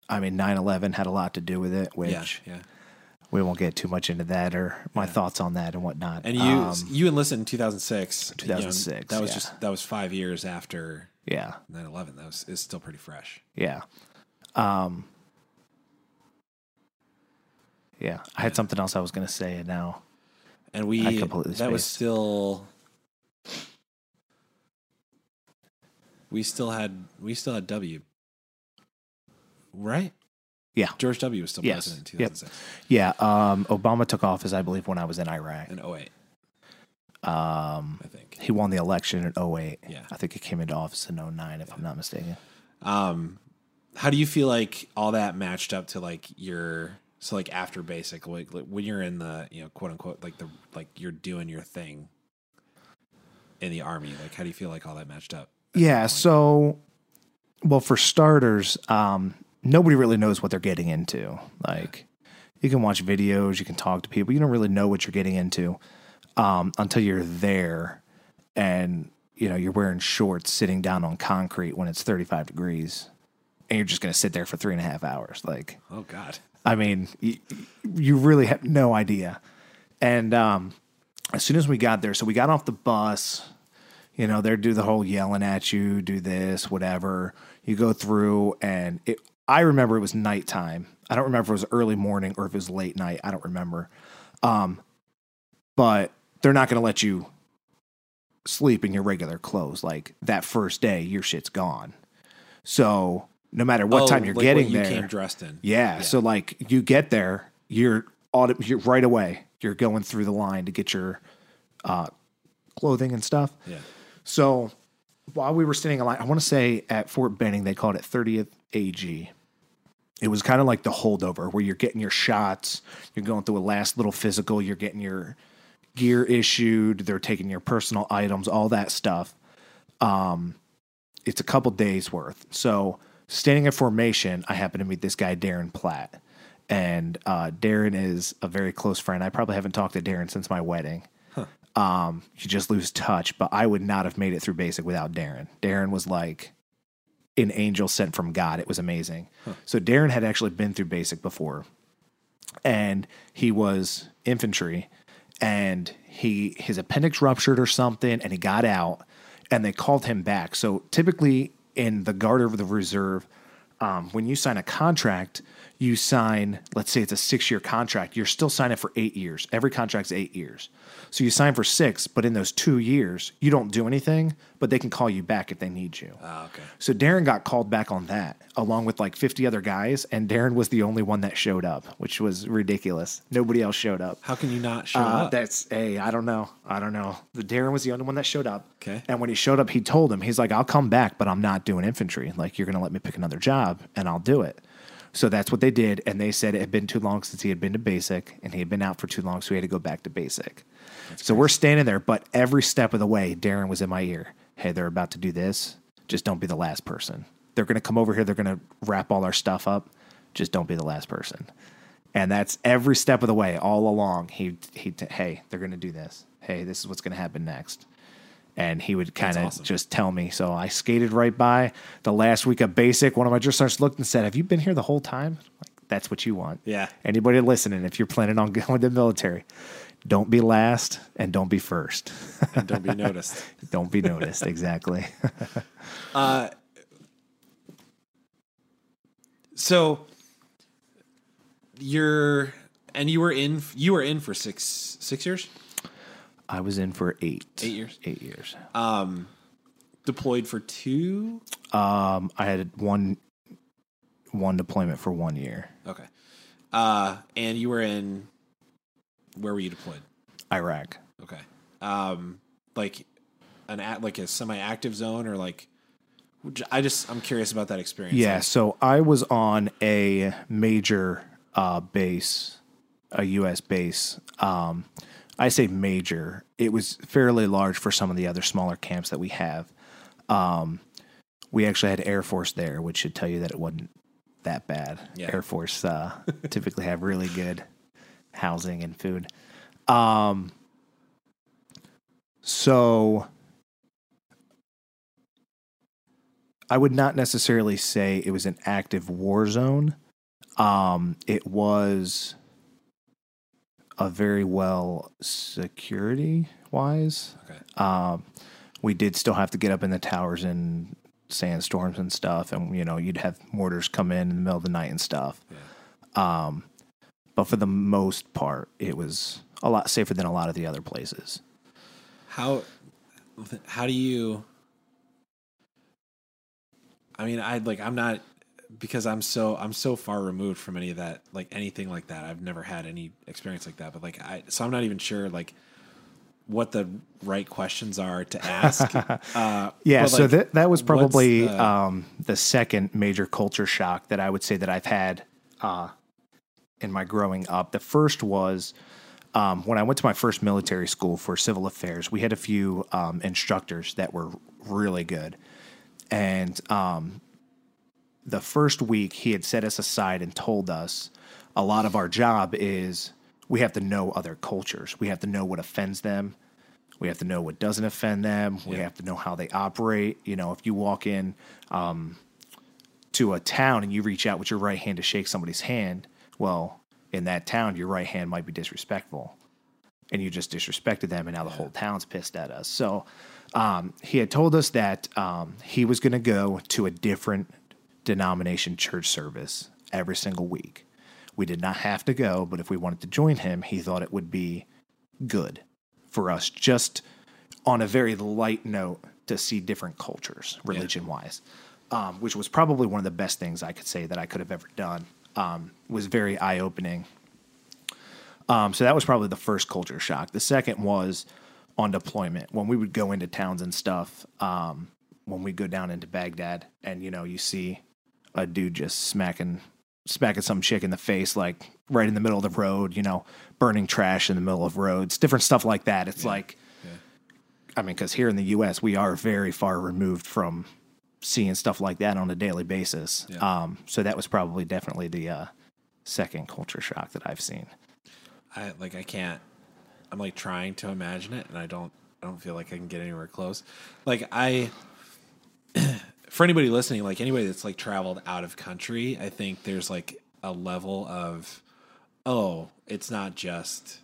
I mean, 9-11 had a lot to do with it, which Yeah, yeah. we won't get too much into that or my Yeah. thoughts on that and whatnot. And you Um, you enlisted in 2006. you know, 2006, that was just that was 5 years after yeah, 9/11. That was is still pretty fresh. yeah, um, yeah. I had something else I was going to say, and now And we I completely that was still we still had we still had W. Right? Yeah. George W was still Yes. president in Yep. 2006 yeah, um, Obama took office, I believe, when I was in Iraq. In 08, Um, I think. he won the election in 08. Yeah. I think he came into office in 09, if I'm not mistaken. Um how do you feel like all that matched up to like your so like after basic like, like when you're in the, you know, quote unquote like the like you're doing your thing in the army, like how do you feel like all that matched up? Yeah. So, well, for starters, um, nobody really knows what they're getting into. Like, you can watch videos, you can talk to people, you don't really know what you're getting into um, until you're there, and you know you're wearing shorts, sitting down on concrete when it's 35 degrees, and you're just going to sit there for three and a half hours. Like, Oh god. I mean, you, you really have no idea. And um, as soon as we got there, so we got off the bus, you know, they'd do the whole yelling at you, do this, whatever. You go through, and it, I remember it was nighttime. I don't remember if it was early morning or if it was late night. I don't remember. Um, but they're not going to let you sleep in your regular clothes. Like that first day, your shit's gone. So no matter what Oh, time you're like getting you there, came dressed in. yeah, So like you get there, you're auto, you're right away. You're going through the line to get your uh, clothing and stuff. Yeah. So while we were standing in line, I want to say at Fort Benning they called it 30th AG. It was kind of like the holdover where you're getting your shots, you're going through a last little physical, you're getting your gear issued, they're taking your personal items, all that stuff. Um, it's a couple days worth. So standing in formation, I happen to meet this guy Darren Platt, and uh, Darren is a very close friend. I probably haven't talked to Darren since my wedding. Um, you just lose touch, but I would not have made it through basic without Darren. Darren was like an angel sent from God. It was amazing. So Darren had actually been through basic before, and he was infantry, and he his appendix ruptured or something, and he got out, and they called him back. So typically in the Guard of the Reserve, um, when you sign a contract, you sign, let's say it's a six year contract, you're still signing for eight years. Every contract's eight years. So you sign for six, but in those two years, you don't do anything, but they can call you back if they need you. Oh, okay. So Darren got called back on that, along with like 50 other guys, and Darren was the only one that showed up, which was ridiculous. Nobody else showed up. How can you not show Uh, up? that's hey, I don't know. I don't know. The Darren was the only one that showed up. Okay. And when he showed up, he told him, he's like, I'll come back, but I'm not doing infantry. Like, you're gonna let me pick another job and I'll do it. So that's what they did, and they said it had been too long since he had been to basic, and he had been out for too long, so he had to go back to basic. so we're standing there, but every step of the way, Darren was in my ear. Hey, they're about to do this. Just don't be the last person. They're gonna come over here. They're gonna wrap all our stuff up. Just don't be the last person. And that's every step of the way, all along. He he. Hey, they're gonna do this. Hey, this is what's gonna happen next. And he would kind of awesome. just tell me. So I skated right by the last week of basic. One of my drill sergeants looked and said, "Have you been here the whole time?" Like, that's what you want. Yeah. Anybody listening, if you're planning on going to the military, don't be last and don't be first. And don't be noticed. don't be noticed. exactly. uh, So you're and you were in you were in for six six years I was in for eight. Eight years? Eight years. deployed for two Um, I had one one deployment for one year. okay uh and you were in where were you deployed Iraq. okay um like an at like a semi-active zone or like i just i'm curious about that experience Yeah, Like, so I was on a major uh, base, a U.S. base. Um, I say major; it was fairly large for some of the other smaller camps that we have. Um, we actually had Air Force there, which should tell you that it wasn't that bad. Yeah. Air Force uh, typically have really good housing and food. Um, so I would not necessarily say it was an active war zone. Um, it was a very well security wise. okay Um, we did still have to get up in the towers in sandstorms and stuff, and you know you'd have mortars come in in the middle of the night and stuff. Um, but for the most part, it was a lot safer than a lot of the other places. how how do you i mean i like i'm not because i'm so i'm so far removed from any of that like anything like that i've never had any experience like that but like i so i'm not even sure like what the right questions are to ask uh Yeah, but, so that that was probably the- um, the second major culture shock that I would say that I've had uh, in my growing up. The first was um, when I went to my first military school for civil affairs. We had a few um, instructors that were really good, and um, the first week he had set us aside and told us a lot of our job is we have to know other cultures. We have to know what offends them. We have to know what doesn't offend them. We Yeah. have to know how they operate. You know, if you walk in um, to a town and you reach out with your right hand to shake somebody's hand, well, in that town, your right hand might be disrespectful. And you just disrespected them, and now the whole town's pissed at us. So um, he had told us that um, he was going to go to a different denomination church service every single week. We did not have to go, but if we wanted to join him, he thought it would be good for us just on a very light note to see different cultures religion wise um, which was probably one of the best things i could say that i could have ever done um, was very eye-opening. Um, so that was probably the first culture shock. The second was on deployment. When we would go into towns and stuff um, when we go down into baghdad and you know you see a dude just smacking smacking some chick in the face like right in the middle of the road you know burning trash in the middle of roads different stuff like that it's like i mean because here in the us we are very far removed from seeing stuff like that on a daily basis Yeah. um, so that was probably definitely the uh, second culture shock that i've seen I like I can't. I'm like trying to imagine it, and I don't. I don't feel like I can get anywhere close. Like I, for anybody listening, like anybody that's like traveled out of country, I think there's like a level of, oh, it's not just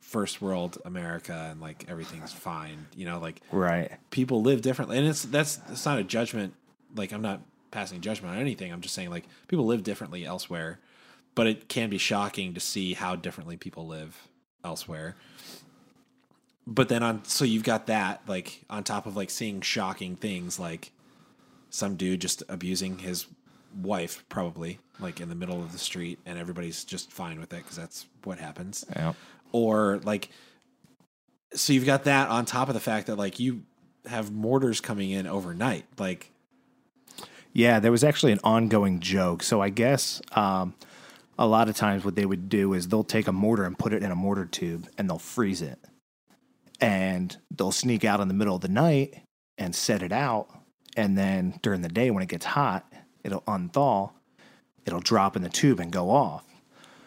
first world America and like everything's fine. You know, like right people live differently, and it's that's it's not a judgment. Like I'm not passing judgment on anything. I'm just saying like people live differently elsewhere, but it can be shocking to see how differently people live elsewhere. But then on so you've got that like on top of like seeing shocking things like some dude just abusing his wife probably like in the middle of the street and everybody's just fine with it because that's what happens yeah or like so you've got that on top of the fact that like you have mortars coming in overnight like Yeah, there was actually an ongoing joke. So I guess um, a lot of times what they would do is they'll take a mortar and put it in a mortar tube and they'll freeze it. And they'll sneak out in the middle of the night and set it out. And then during the day when it gets hot, it'll unthaw, it'll drop in the tube and go off.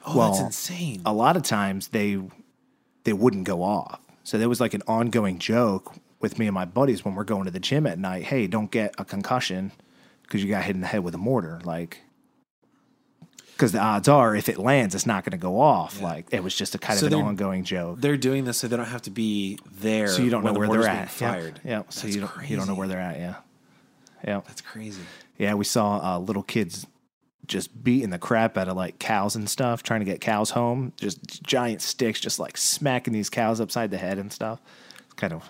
oh Well, that's insane A lot of times they they wouldn't go off. So there was like an ongoing joke with me and my buddies when we're going to the gym at night. Hey, don't get a concussion because you got hit in the head with a mortar. Like, because the odds are, if it lands, it's not going to go off. Yeah. Like, it was just a kind So of an ongoing joke. They're doing this so they don't have to be there. So you don't know the where they're at. Yeah. Fired. Yeah. So That's you don't you don't know where they're at. Yeah. Yeah. That's crazy. Yeah. We saw uh, little kids just beating the crap out of like cows and stuff, trying to get cows home. Just giant sticks, just like smacking these cows upside the head and stuff. It's kind of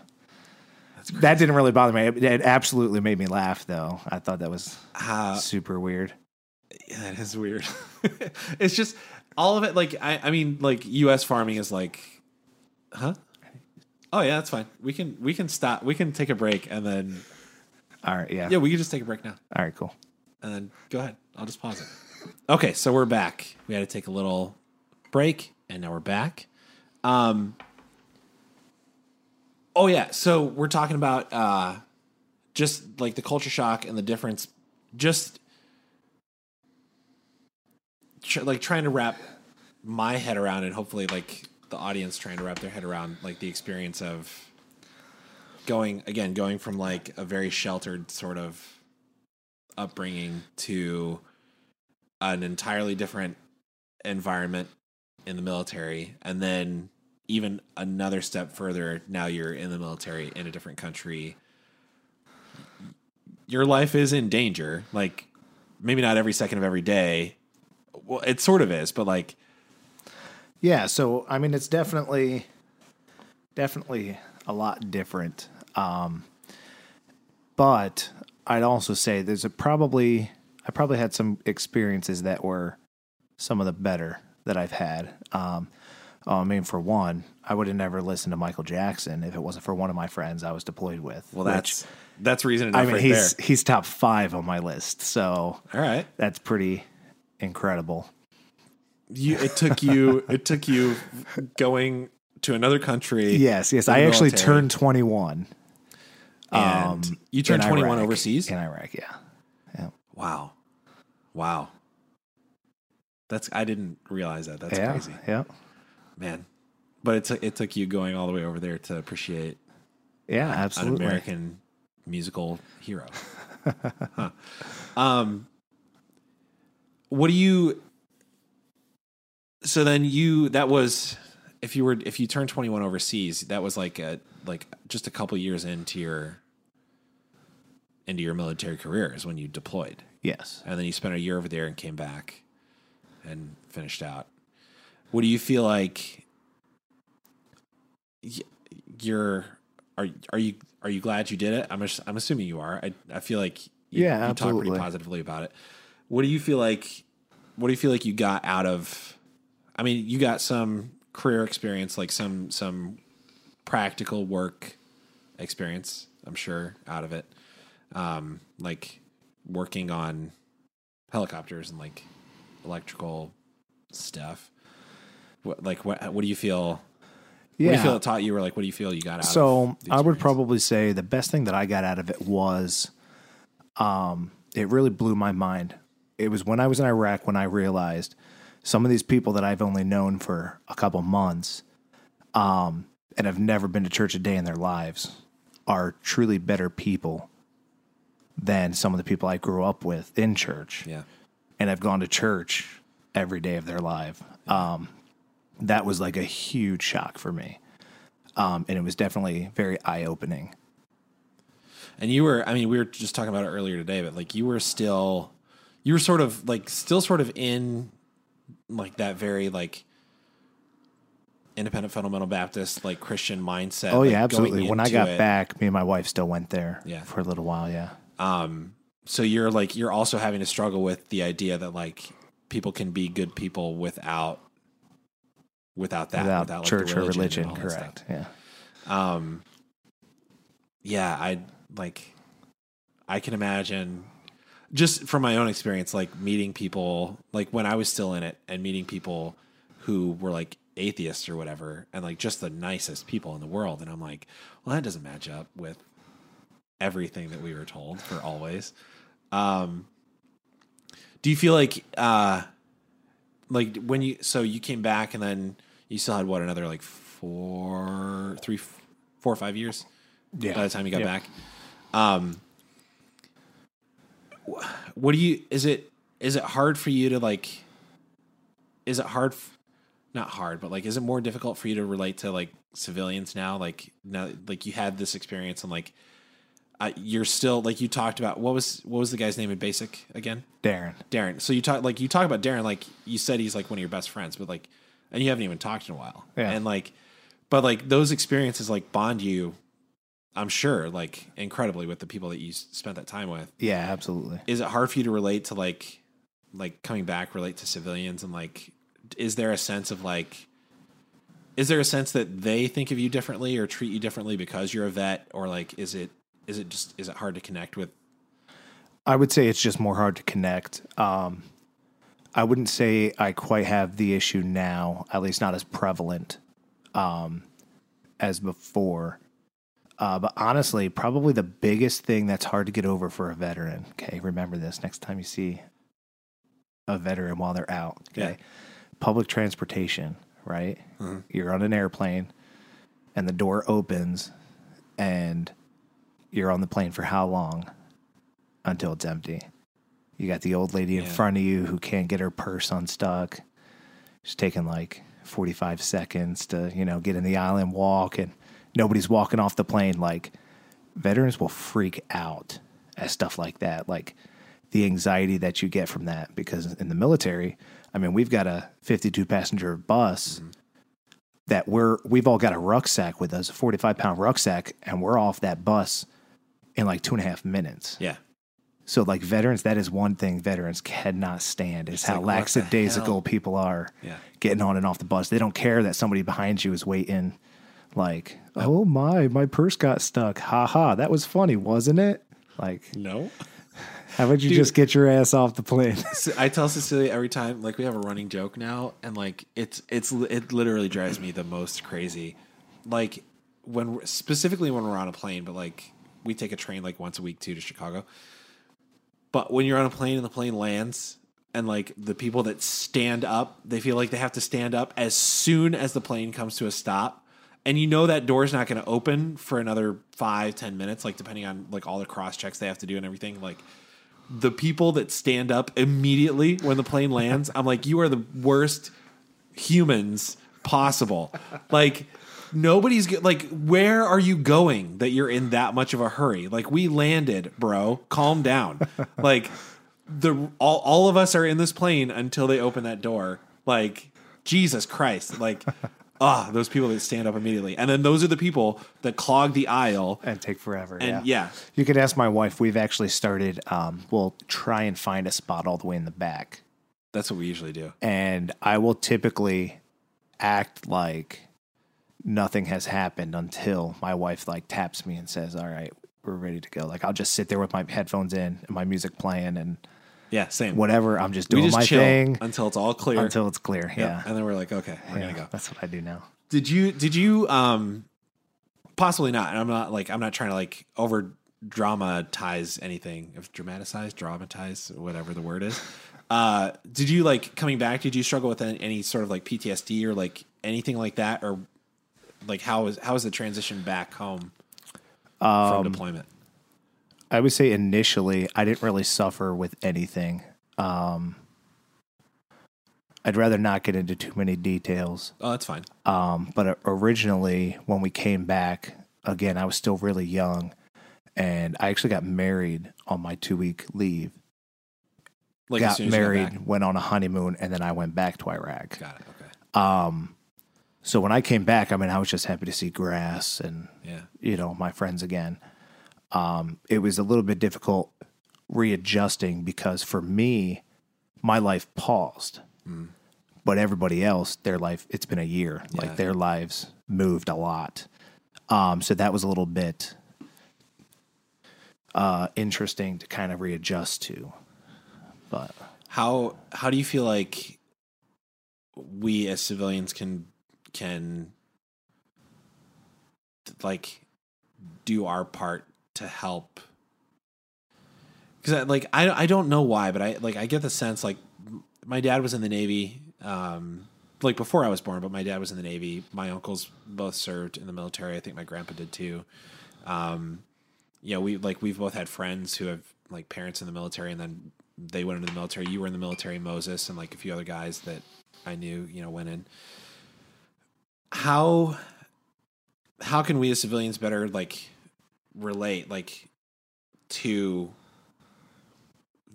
that didn't really bother me. It, it absolutely made me laugh though. I thought that was Uh, super weird. Yeah, that is weird. it's just all of it. Like I, I mean, like U.S. farming is like, huh? Oh yeah, that's fine. We can we can stop. We can take a break and then All right. Yeah. yeah, we can just take a break now All right. Cool. and then go ahead. I'll just pause it. Okay, so we're back. We had to take a little break and now we're back. Um. Oh yeah, so we're talking about uh, just like the culture shock and the difference. Just tr- like trying to wrap my head around and Hopefully, like the audience trying to wrap their head around like the experience of going again, going from like a very sheltered sort of upbringing to an entirely different environment in the military, and then even another step further. Now you're in the military in a different country. Your life is in danger. Like maybe not every second of every day. Well, it sort of is, but like Yeah, so I mean, it's definitely, definitely a lot different. Um, but I'd also say there's a probably I probably had some experiences that were some of the better that I've had. Um, oh, I mean, for one, I would have never listened to Michael Jackson if it wasn't for one of my friends I was deployed with. well, which, that's that's reason enough I mean, right he's there. he's top five on my list, so All right. that's pretty incredible. You it took you it took you going to another country. Yes, yes, I actually military. turned 21. And um, you turned 21 Iraq. overseas. in Iraq. Yeah, Wow. Wow. That's I didn't realize that. That's yeah, crazy. yeah, Man. But it took it took you going all the way over there to appreciate yeah, an absolutely. American musical hero. Huh. Um what do you so then you that was if you were if you turned 21 overseas that was like a like just a couple years into your into your military career is when you deployed Yes. and then you spent a year over there and came back and finished out. What do you feel like? You're are are you are you glad you did it? I'm I'm assuming you are. I I feel like you, Yeah, you talk pretty positively about it. What do you feel like? What do you feel like you got out of? I mean, you got some career experience, like some some practical work experience. I'm sure out of it, um, like working on helicopters and like electrical stuff. What like what what do you feel? What do you feel it taught you, or like what do you feel you got out? So I would probably say the best thing that I got out of it was, um, it really blew my mind. It was when I was in Iraq when I realized some of these people that I've only known for a couple months, um, and have never been to church a day in their lives, are truly better people than some of the people I grew up with in church. yeah. and have gone to church every day of their life. Um, that was like a huge shock for me. Um, and it was definitely very eye opening. And you were, I mean, we were just talking about it earlier today, but like you were still, you were sort of like still sort of in like that very like independent fundamental Baptist like Christian mindset. Oh, yeah, going absolutely. When I got it. back, me and my wife still went there Yeah. for a little while. Yeah. Um so you're like you're also having to struggle with the idea that like people can be good people without without that Without, without, like, church or religion. that stuff. Correct. Yeah. um yeah i like i can imagine just from my own experience like meeting people like when i was still in it and meeting people who were like atheists or whatever and like just the nicest people in the world and i'm like well that doesn't match up with everything that we were told for always um do you feel like uh like when you so you came back and then you still had what another like four three four or five years Yeah. by the time you got Yeah. back. Um, what do you? Is it is it hard for you to like? Is it hard? f- Not hard, but like, is it more difficult for you to relate to like civilians now? Like now, like you had this experience and like. Uh, you're still like you talked about what was what was the guy's name in basic again Darren. Darren. So you talk like you talk about Darren like you said he's like one of your best friends, but like and you haven't even talked in a while. Yeah. And like but like those experiences like bond you I'm sure like incredibly with the people that you spent that time with. Yeah, absolutely. Is it hard for you to relate to like like coming back relate to civilians and like is there a sense of like is there a sense that they think of you differently or treat you differently because you're a vet or like is it is it just is it hard to connect with I would say it's just more hard to connect. Um, I wouldn't say I quite have the issue now, at least not as prevalent um, as before. Uh, but honestly, probably the biggest thing that's hard to get over for a veteran. Okay, remember this next time you see a veteran while they're out. Okay, Yeah. public transportation. Right, you're on an airplane, and the door opens, and you're on the plane for how long? until it's empty. You got the old lady in Yeah. front of you who can't get her purse unstuck. She's taking like 45 seconds to, you know, get in the aisle and walk, and nobody's walking off the plane. Like, veterans will freak out at stuff like that. Like, the anxiety that you get from that. Because in the military, I mean, we've got a 52 passenger bus that we're, we've all got a rucksack with us, a 45 pound rucksack, and we're off that bus in like two and a half minutes. yeah So, like veterans, that is one thing veterans cannot stand is how like, lackadaisical people are Yeah. getting on and off the bus. They don't care that somebody behind you is waiting. Like, uh, oh my, my purse got stuck. Ha ha, that was funny, wasn't it? Like, no how about you just get your ass off the plane? I tell Cecilia every time, like we have a running joke now, and like it's it's it literally drives me the most crazy. Like when we're- specifically when we're on a plane, but like we take a train like once a week too to Chicago. But when you're on a plane and the plane lands, and like the people that stand up, they feel like they have to stand up as soon as the plane comes to a stop. And you know that door's not going to open for another five, ten minutes, like depending on like all the cross checks they have to do and everything. Like the people that stand up immediately when the plane lands, I'm like, you are the worst humans possible. Like nobody's like, where are you going that you're in that much of a hurry? Like we landed, bro. Calm down. like the all all of us are in this plane until they open that door. Like Jesus Christ. Like ah, those people that stand up immediately, and then those are the people that clog the aisle. and take forever. And yeah. yeah, You could ask my wife. We've actually started, um, we'll try and find a spot all the way in the back. that's what we usually do. and I will typically act like nothing has happened until my wife like taps me and says, "All right, we're ready to go." Like I'll just sit there with my headphones in and my music playing and Yeah, same. whatever. I'm just we doing just my chill thing until it's all clear. until it's clear. Yeah. And then we're like, okay, we're Yeah, gonna go. That's what I do now. Did you did you um possibly not, and I'm not like I'm not trying to like over dramatize anything. If dramatize, dramatize, whatever the word is. Uh did you like coming back, did you struggle with any, any sort of like PTSD or like anything like that? Or like how is how is the transition back home Um, from deployment? I would say initially I didn't really suffer with anything. Um, I'd rather not get into too many details. Oh, that's fine. Um, but originally, when we came back, again, I was still really young, and I actually got married on my two week leave. Like got soon as you married, back. went on a honeymoon, and then I went back to Iraq. Got it. Okay. Um, so when I came back, I mean, I was just happy to see grass and Yeah. you know my friends again. Um, it was a little bit difficult readjusting because for me, my life paused, but everybody else, their life, it's been a year. Yeah. Like their lives moved a lot. Um, so that was a little bit uh, interesting to kind of readjust to. But How how do you feel like we as civilians can can like do our part to help? Because like I I don't know why, but I like I get the sense like my dad was in the Navy, um, like before I was born, but my dad was in the Navy. My uncles both served in the military. I think my grandpa did too. Um, know, we like we've both had friends who have like parents in the military, and then they went into the military. You were in the military, Moses, and like a few other guys that I knew, you know, went in. How how can we as civilians better like relate like to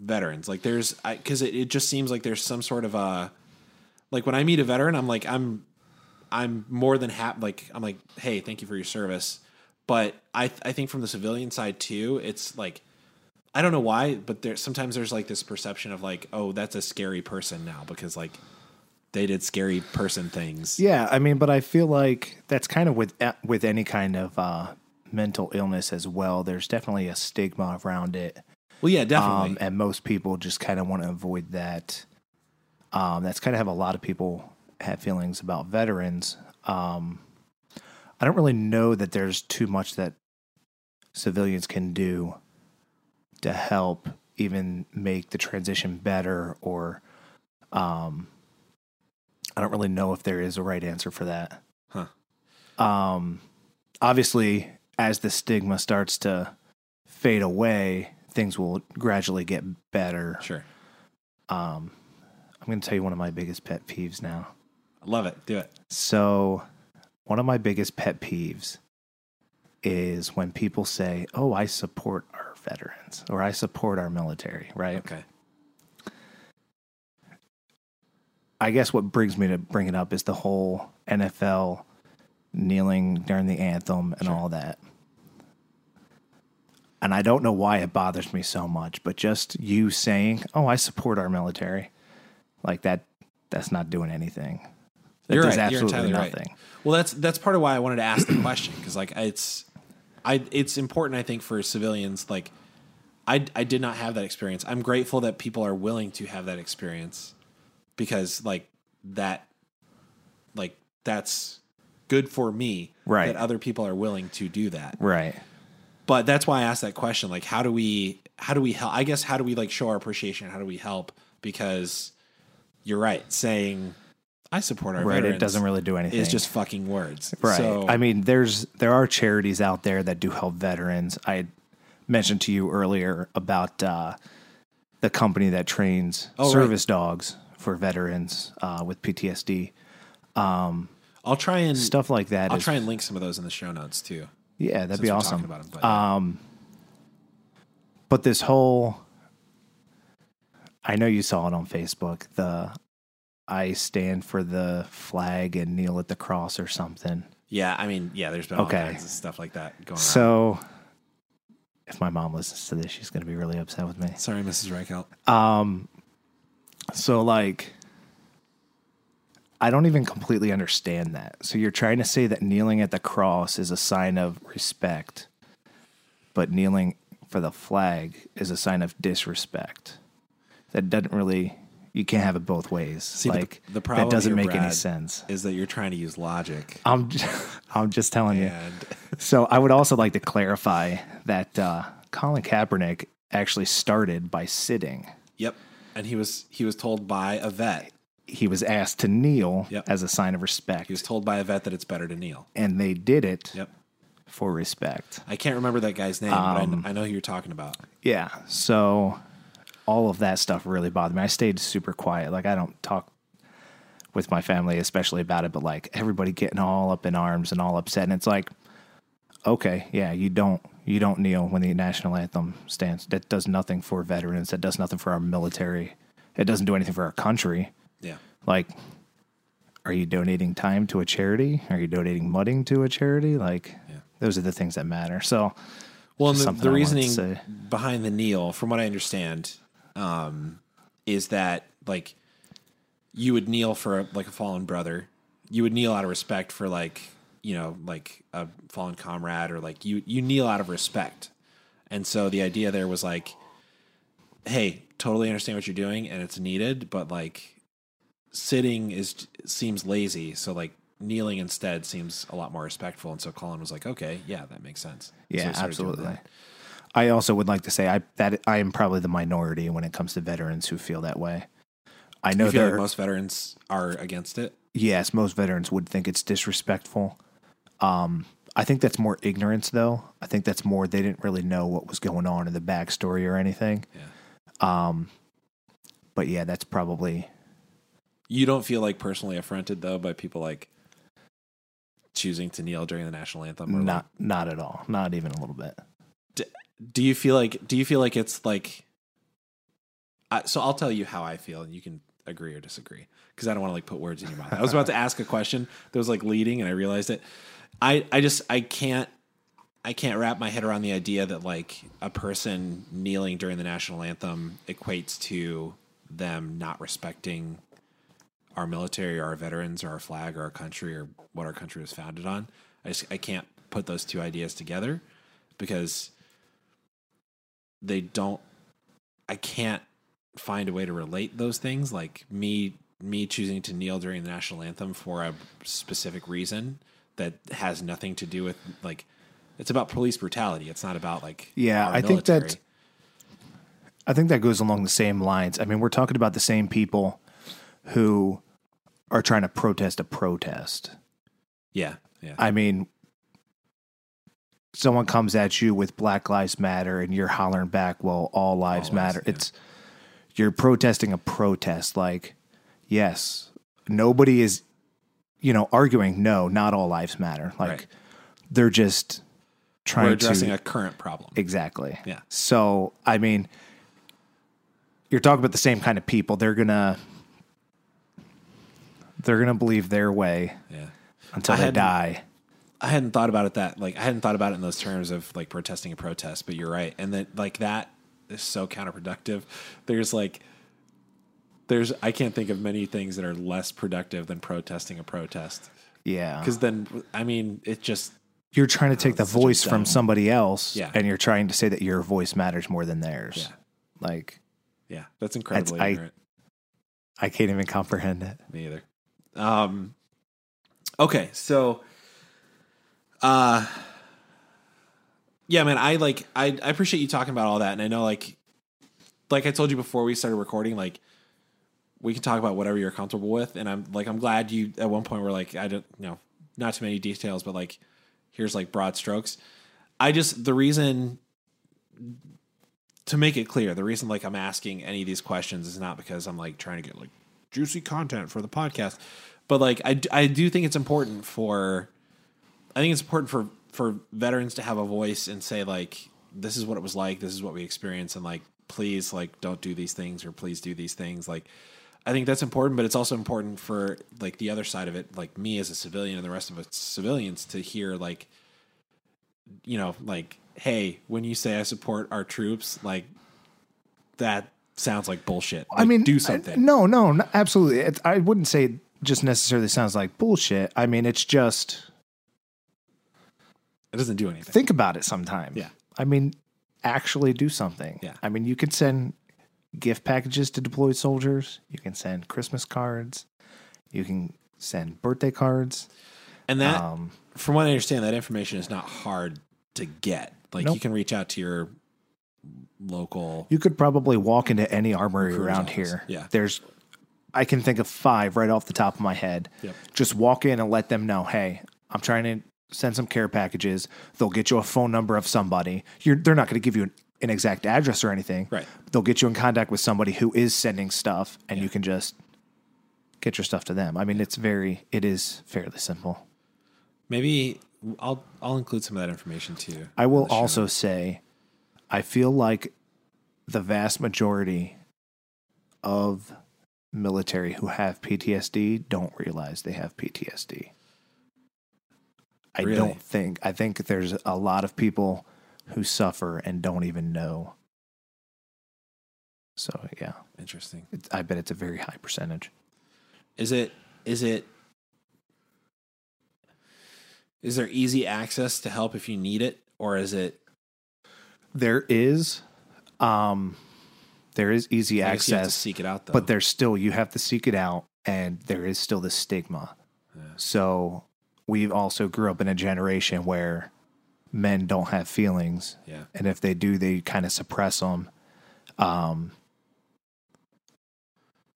veterans? Like, there's I because it, it just seems like there's some sort of a like when I meet a veteran, I'm like I'm I'm more than happy. Like I'm like, hey, thank you for your service. But I I think from the civilian side too, it's like I don't know why, but there sometimes there's like this perception of like, oh, that's a scary person now because like they did scary person things. Yeah, I mean, but I feel like that's kind of with with any kind of uh, mental illness as well. There's definitely a stigma around it. Well, yeah, definitely. Um, and most people just kind of want to avoid that. Um, that's kind of how a lot of people have feelings about veterans. Um, I don't really know that there's too much that civilians can do to help even make the transition better or um, I don't really know if there is a right answer for that. Huh. Um, obviously, as the stigma starts to fade away, things will gradually get better. Sure. Um, I'm going to tell you one of my biggest pet peeves now. I love it. Do it. So, one of my biggest pet peeves is when people say, "Oh, I support our veterans" or "I support our military," right? Okay. I guess what brings me to bring it up is the whole NFL kneeling during the anthem and Sure. all that. And I don't know why it bothers me so much, but just you saying, "Oh, I support our military," like that that's not doing anything. That You're does right. Absolutely entirely nothing. right. Well, that's that's part of why I wanted to ask the question because like it's I it's important I think for civilians like I I did not have that experience. I'm grateful that people are willing to have that experience because like that like that's good for me Right. that other people are willing to do that. Right. But that's why I asked that question like how do we how do we help I guess how do we like show our appreciation how do we help because you're right saying I support our Right. It doesn't really do anything. It's just fucking words. Right. So, I mean, there's there are charities out there that do help veterans. I mentioned to you earlier about uh, the company that trains Oh, right. service dogs for veterans uh, with PTSD. I'll try and Stuff like that. I'll is- try and link some of those in the show notes too. Yeah, that'd be awesome. 'em, but, yeah. um, but this whole, I know you saw it on Facebook. The I stand for the flag and kneel at the cross or something. Yeah, I mean, yeah, there's been Okay. all kinds of stuff like that going on. So, if my mom listens to this, she's going to be really upset with me. Sorry, Mrs. Reichelt. Um, so like, I don't even completely understand that. So you're trying to say that kneeling at the cross is a sign of respect, but kneeling for the flag is a sign of disrespect. That doesn't really. You can't have it both ways. the- like the problem that doesn't here, make any sense. Is that you're trying to use logic I'm just, I'm just telling you. So I would also like to clarify that uh, Colin Kaepernick actually started by sitting. yep, and he was he was told by a vet. He was asked to kneel Yep. as a sign of respect, He was told by a vet that it's better to kneel. and they did it Yep. for respect. I can't remember that guy's name, Um, but I, I know who you're talking about. Yeah. So all of that stuff really bothered me. I stayed super quiet. Like I don't talk with my family, especially about it, but like everybody getting all up in arms and all upset, and it's like, okay, yeah, you don't you don't kneel when the national anthem stands. That does nothing for veterans. That does nothing for our military. It doesn't do anything for our country. Like, are you donating time to a charity? Are you donating mudding to a charity? Like, Yeah. those are the things that matter. So, Well, the, the I wanted to reasoning behind the kneel, from what I understand, um, is that like you would kneel for a, like a fallen brother. You would kneel out of respect for like you know like a fallen comrade, or like you you kneel out of respect. And so the idea there was like, hey, totally understand what you're doing, and it's needed, but like sitting is seems lazy. So like kneeling instead seems a lot more respectful. And so Colin was like, okay, yeah, that makes sense. Yeah, doing absolutely. I also would like to say I that I am probably the minority when it comes to veterans who feel that way. I know there. like most veterans are against it. yes, most veterans would think it's disrespectful. Um, I think that's more ignorance, though. I think that's more they didn't really know what was going on in the backstory or anything. Yeah. Um, but yeah, that's probably You don't feel like personally affronted though by people like choosing to kneel during the national anthem. Or not not at all, not even a little bit. like, do you feel like? Do you feel like it's like? I, so I'll tell you how I feel, and you can agree or disagree because I don't want to like put words in your mouth. I was about to ask a question that was like leading, and I realized it. I I just I can't I can't wrap my head around the idea that like a person kneeling during the national anthem equates to them not respecting our military or our veterans or our flag or our country or what our country was founded on. I just I can't put those two ideas together because they don't I can't find a way to relate those things like me me choosing to kneel during the national anthem for a specific reason that has nothing to do with like it's about police brutality. It's not about like Yeah, I think that- I think that goes along the same lines. I mean, we're talking about the same people who are trying to protest a protest. yeah yeah I mean, someone comes at you with Black Lives Matter and you're hollering back, well, all lives All lives, matter. yeah. It's you're protesting a protest. Like, yes, nobody is, you know, arguing, no, not all lives matter. Like, Right. they're just trying we're addressing to. a current problem. exactly. Yeah. So, I mean, you're talking about the same kind of people. They're going to. They're gonna believe their way Yeah. until I they die. I hadn't thought about it that like I hadn't thought about it in those terms of like protesting a protest, but you're right. And that like that is so counterproductive. There's like there's I can't think of many things that are less productive than protesting a protest. Yeah, Because then I mean it just you're trying to take the such a voice from somebody else Yeah. and you're trying to say that your voice matters more than theirs. Yeah. Like yeah, that's incredibly I- ignorant. I can't even comprehend it. Me either. Um okay, so uh yeah, man, I like I I appreciate you talking about all that and I know like like I told you before we started recording like we can talk about whatever you're comfortable with and I'm like I'm glad you at one point were like I don't you know, not too many details but like here's like broad strokes. I just the reason to make it clear, the reason like I'm asking any of these questions is not because I'm like trying to get like juicy content for the podcast, but like I, I do think it's important for I think it's important for for veterans to have a voice and say like this is what it was like, this is what we experienced, and like please like don't do these things or please do these things. Like I think that's important, but it's also important for like the other side of it, like me as a civilian and the rest of us civilians to hear like you know, like, hey, when you say I support our troops, like that sounds like bullshit. I mean, do I- something. no, no, no, absolutely. It, I wouldn't say it just necessarily sounds like bullshit. I mean, it's just it doesn't do anything. think about it sometime. Yeah. I mean, actually do something. Yeah. I mean, you can send gift packages to deployed soldiers. You can send Christmas cards. You can send birthday cards. And that, Um, from what I understand, that information is not hard to get. Like Nope. you can reach out to your local. You could probably walk into any armory around office. here. Yeah. There's, I can think of five right off the top of my head. Yep. Just walk in and let them know, hey, I'm trying to send some care packages. They'll get you a phone number of somebody. You're, they're not going to give you an, an exact address or anything. Right. They'll get you in contact with somebody who is sending stuff, and you can just get your stuff to them. I mean, it's very, it is fairly simple. Maybe I'll I'll include some of that information too. I will on the show also say, I feel like the vast majority of military who have PTSD don't realize they have PTSD. I Really? don't think, I think there's a lot of people who suffer and don't even know. So, yeah, interesting. it's, I bet it's a very high percentage. Is it is it is there easy access to help if you need it, or is it There is, um, there is easy you have to access. seek it out though? but there's still you have to seek it out and there is still the stigma so we've also grew up in a generation where men don't have feelings yeah, and if they do they kind of suppress them um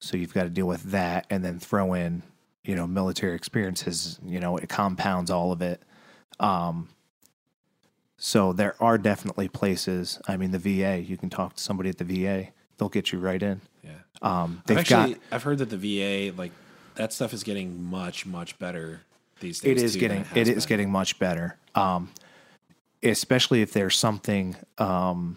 so you've got to deal with that and then throw in you know military experiences you know it compounds all of it Um, so there are definitely places. I mean, the VA. You can talk to somebody at the VA; they'll get you right in. Yeah. Um, I've they've actually got I've heard that the VA like that stuff is getting much much better these days. it is too, getting it has is getting much better. Um, especially if there's something um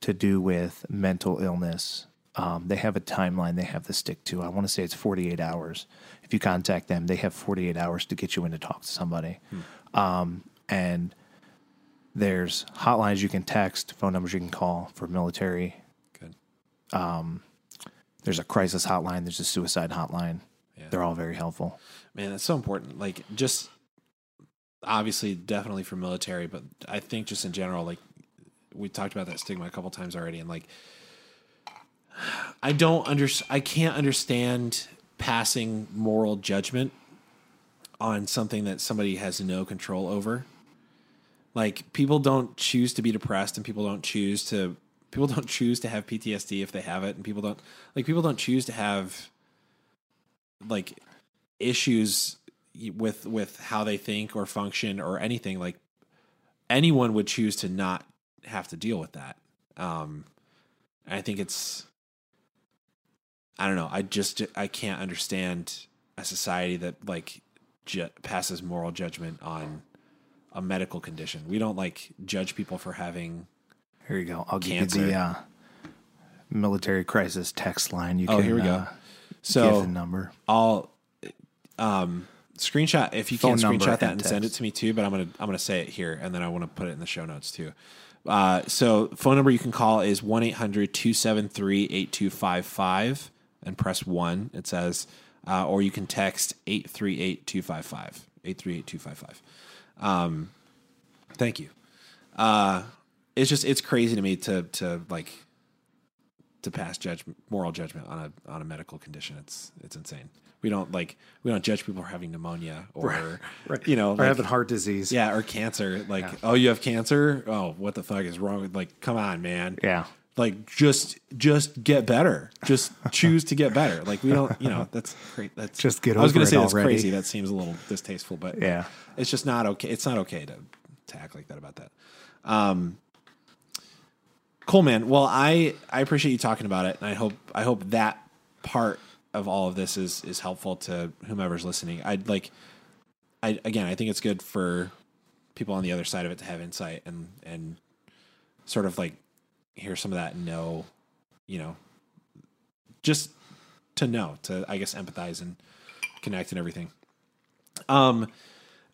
to do with mental illness. Um, they have a timeline they have to stick to. I want to say it's 48 hours. If you contact them, they have 48 hours to get you in to talk to somebody. Um, and there's hotlines you can text, phone numbers you can call for military. Good. Um, There's a crisis hotline. There's a suicide hotline. Yeah. They're all very helpful. Man, that's so important. Like just obviously definitely for military, but I think just in general, like we talked about that stigma a couple times already and like I don't under I can't understand passing moral judgment on something that somebody has no control over. Like people don't choose to be depressed and people don't choose to people don't choose to have PTSD if they have it and people don't like people don't choose to have like issues with with how they think or function or anything. Like anyone would choose to not have to deal with that. Um i think it's i don't know. I just i can't understand a society that like ju- passes moral judgment on a medical condition we don't like judge people for having Here you go. I'll give you the uh, military crisis text line. You Oh, can, here we go. uh, give so the number. I'll um screenshot if you Phone can screenshot that and and send it to me too, but I'm gonna I'm gonna say it here and then I want to put it in the show notes too. Uh, so phone number you can call is 1-800-273-8255 and press 1 it says uh, or you can text 838-255 838-255 um, thank you uh, it's just it's crazy to me to to like to pass judgment, moral judgment on a on a medical condition. It's it's insane. We don't like we don't judge people for having pneumonia or you know or like- having heart disease. yeah or cancer. Like oh you have cancer. Oh what the fuck is wrong like come on man. Yeah. Like just just get better. Just choose to get better. Like we don't you know that's great. That's Just get over I was gonna say that's already. crazy. That seems a little distasteful, but Yeah. it's just not okay. It's not okay to to act like that about that. Um, cool, man. Well, I I appreciate you talking about it, and I hope I hope that part of all of this is is helpful to whomever's listening. I'd like, I again, I think it's good for people on the other side of it to have insight and and sort of like hear some of that and know, you know, just to know to I guess empathize and connect and everything. Um.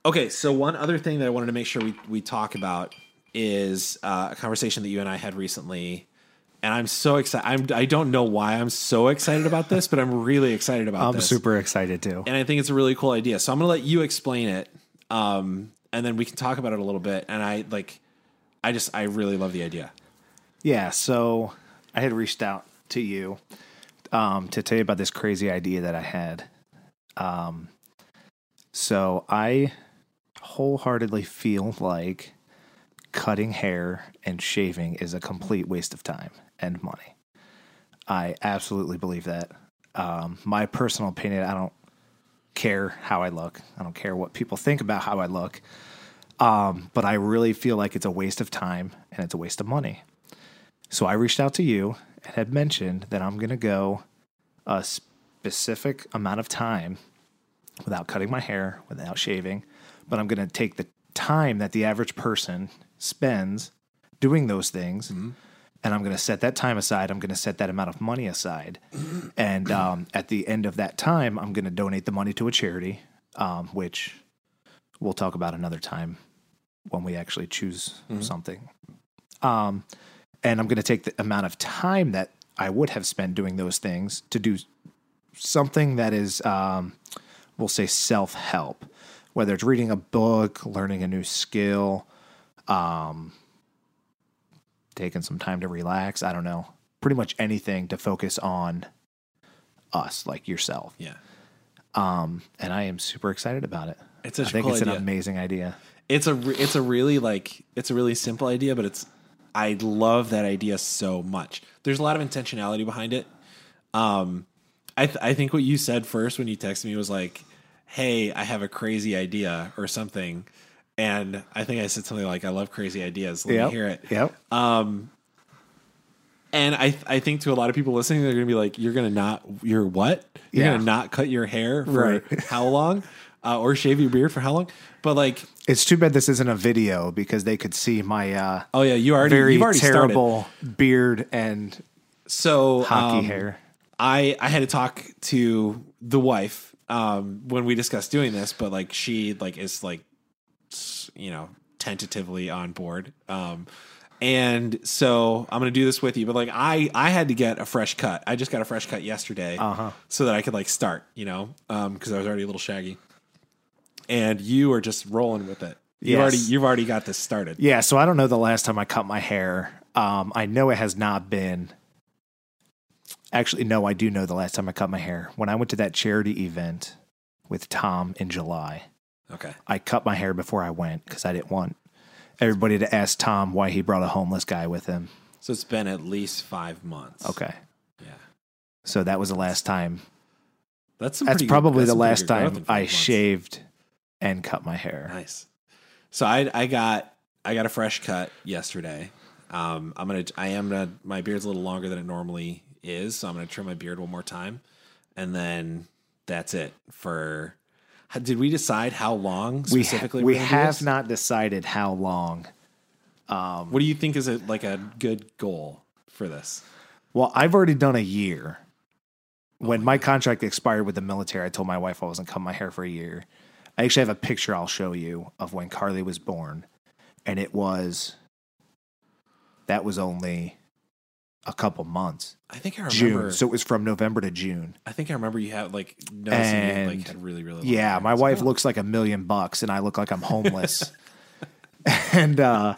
Okay, so one other thing that I wanted to make sure we, we talk about is uh, a conversation that you and I had recently, and I'm so excited. I'm I don't know why I'm so excited about this, but I'm really excited about this. I'm this. super excited too. and I think it's a really cool idea. So I'm gonna let you explain it, um, and then we can talk about it a little bit. And I like, I just I really love the idea. Yeah. So I had reached out to you um, to tell you about this crazy idea that I had. Um, so I wholeheartedly feel like cutting hair and shaving is a complete waste of time and money. I absolutely believe that. Um, my personal opinion, I don't care how I look. I don't care what people think about how I look. Um, but I really feel like it's a waste of time and it's a waste of money. So I reached out to you and had mentioned that I'm going to go a specific amount of time without cutting my hair, without shaving, but I'm going to take the time that the average person spends doing those things and I'm going to set that time aside. I'm going to set that amount of money aside. And um, at the end of that time, I'm going to donate the money to a charity, um, which we'll talk about another time when we actually choose something. Um, and I'm going to take the amount of time that I would have spent doing those things to do something that is, um, we'll say, self help, whether it's reading a book, learning a new skill, um, taking some time to relax. I don't know. Pretty much anything to focus on us, like yourself. Yeah, Um, and I am super excited about it. it's I such a think cool it's idea. an amazing idea. it's a re- it's a really like it's a really simple idea, but it's I love that idea so much. There's a lot of intentionality behind it. Um, I th- I think what you said first when you texted me was like, "Hey, I have a crazy idea" or something, and I think I said something like, "I love crazy ideas." Let Yep. me hear it. Yep. And I I think to a lot of people listening, they're going to be like, "You're going to not you're what? You're Yeah. to not cut your hair for Right. how long, uh, or shave your beard for how long?" But like, it's too bad this isn't a video because they could see my uh, oh yeah, you already very already started. terrible beard and So hockey um, hair. I I had to talk to the wife um, when we discussed doing this, but like she like is like you know tentatively on board. Um, and so I'm gonna do this with you, but like I I had to get a fresh cut. I just got a fresh cut yesterday, Uh-huh. so that I could like start, you know, because I was already a little shaggy. And you are just rolling with it. You've Yes. already you've already got this started. Yeah, so I don't know the last time I cut my hair. Um, I know it has not been. Actually, no, I do know the last time I cut my hair. When I went to that charity event with Tom in July, Okay. I cut my hair before I went because I didn't want everybody to ask Tom why he brought a homeless guy with him. So it's been at least five months. Okay. Yeah. So that was the last time. That's some That's good- probably that's the last time I months. shaved and cut my hair. Nice. So I I got I got a fresh cut yesterday. Um, I'm gonna I am gonna my beard's a little longer than it normally is, so I'm gonna trim my beard one more time, and then that's it for. Did we decide how long specifically? we gonna do have not decided how long. What do you think is a like a good goal for this? Well, I've already done a year. When my contract expired with the military, I told my wife I wasn't cutting my hair for a year. I actually have a picture I'll show you of when Carly was born, and it was that was only a couple months. I think I remember. June, so it was from November to June. I think I remember you had like noticing you like had really really. Yeah, hair. my wife looks like a million bucks, and I look like I'm homeless. and uh,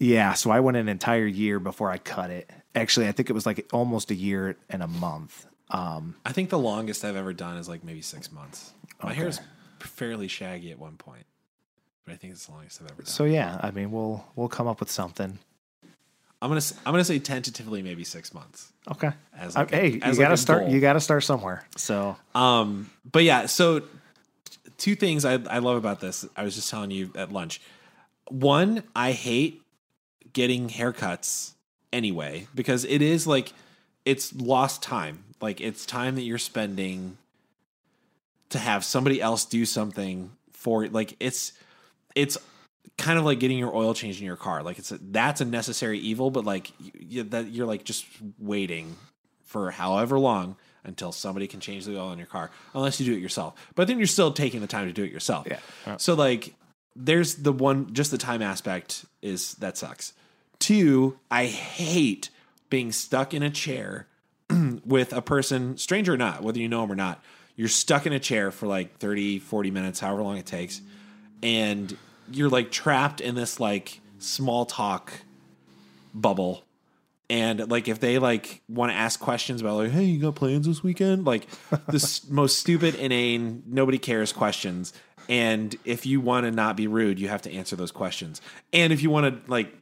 yeah, so I went an entire year before I cut it. Actually, I think it was like almost a year and a month. Um, I think the longest I've ever done is like maybe six months. My Okay. hair's fairly shaggy at one point, but I think it's the longest I've ever done. so yeah, I mean, we'll we'll come up with something. I'm gonna I'm gonna say tentatively maybe six months. Okay. As Uh, like a- hey, you as gotta like start. goal. You gotta start somewhere. So Um, but yeah, so two things I I love about this. I was just telling you at lunch. One, I hate getting haircuts anyway because it is like it's lost time. Like it's time that you're spending to have somebody else do something for like it's it's kind of like getting your oil changed in your car. Like it's a, that's a necessary evil, but like you, that you're like just waiting for however long until somebody can change the oil in your car, unless you do it yourself. But then you're still taking the time to do it yourself. Yeah. So like, there's the one, just the time aspect is that sucks. Two, I hate being stuck in a chair with a person, stranger or not, whether you know them or not. You're stuck in a chair for like 30, 40 minutes, however long it takes. And you're like trapped in this like small talk bubble. And like if they like want to ask questions about like hey you got plans this weekend? Like the most stupid inane nobody cares questions. And if you want to not be rude you have to answer those questions. And if you want to like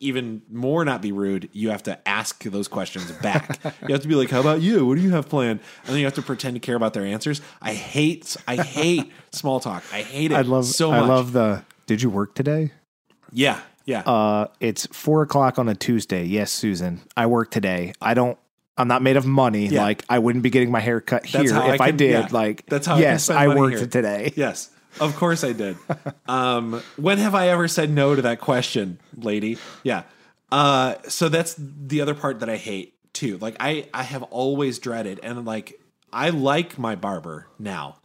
even more not be rude you have to ask those questions back you have to be like how about you what do you have planned and then you have to pretend to care about their answers i hate i hate small talk i hate it I love. so much I love the. Did you work today? yeah yeah Uh, it's four o'clock on a Tuesday. Yes, Susan, I work today. I don't. I'm not made of money. Yeah. Like I wouldn't be getting my hair cut That's here how I if I, did. yeah. Like That's how I can Yes, spend I worked here. today. Yes, of course I did. Um, when have I ever said no to that question, lady? Yeah. Uh, so that's the other part that I hate too. Like I, I have always dreaded, and like I like my barber now,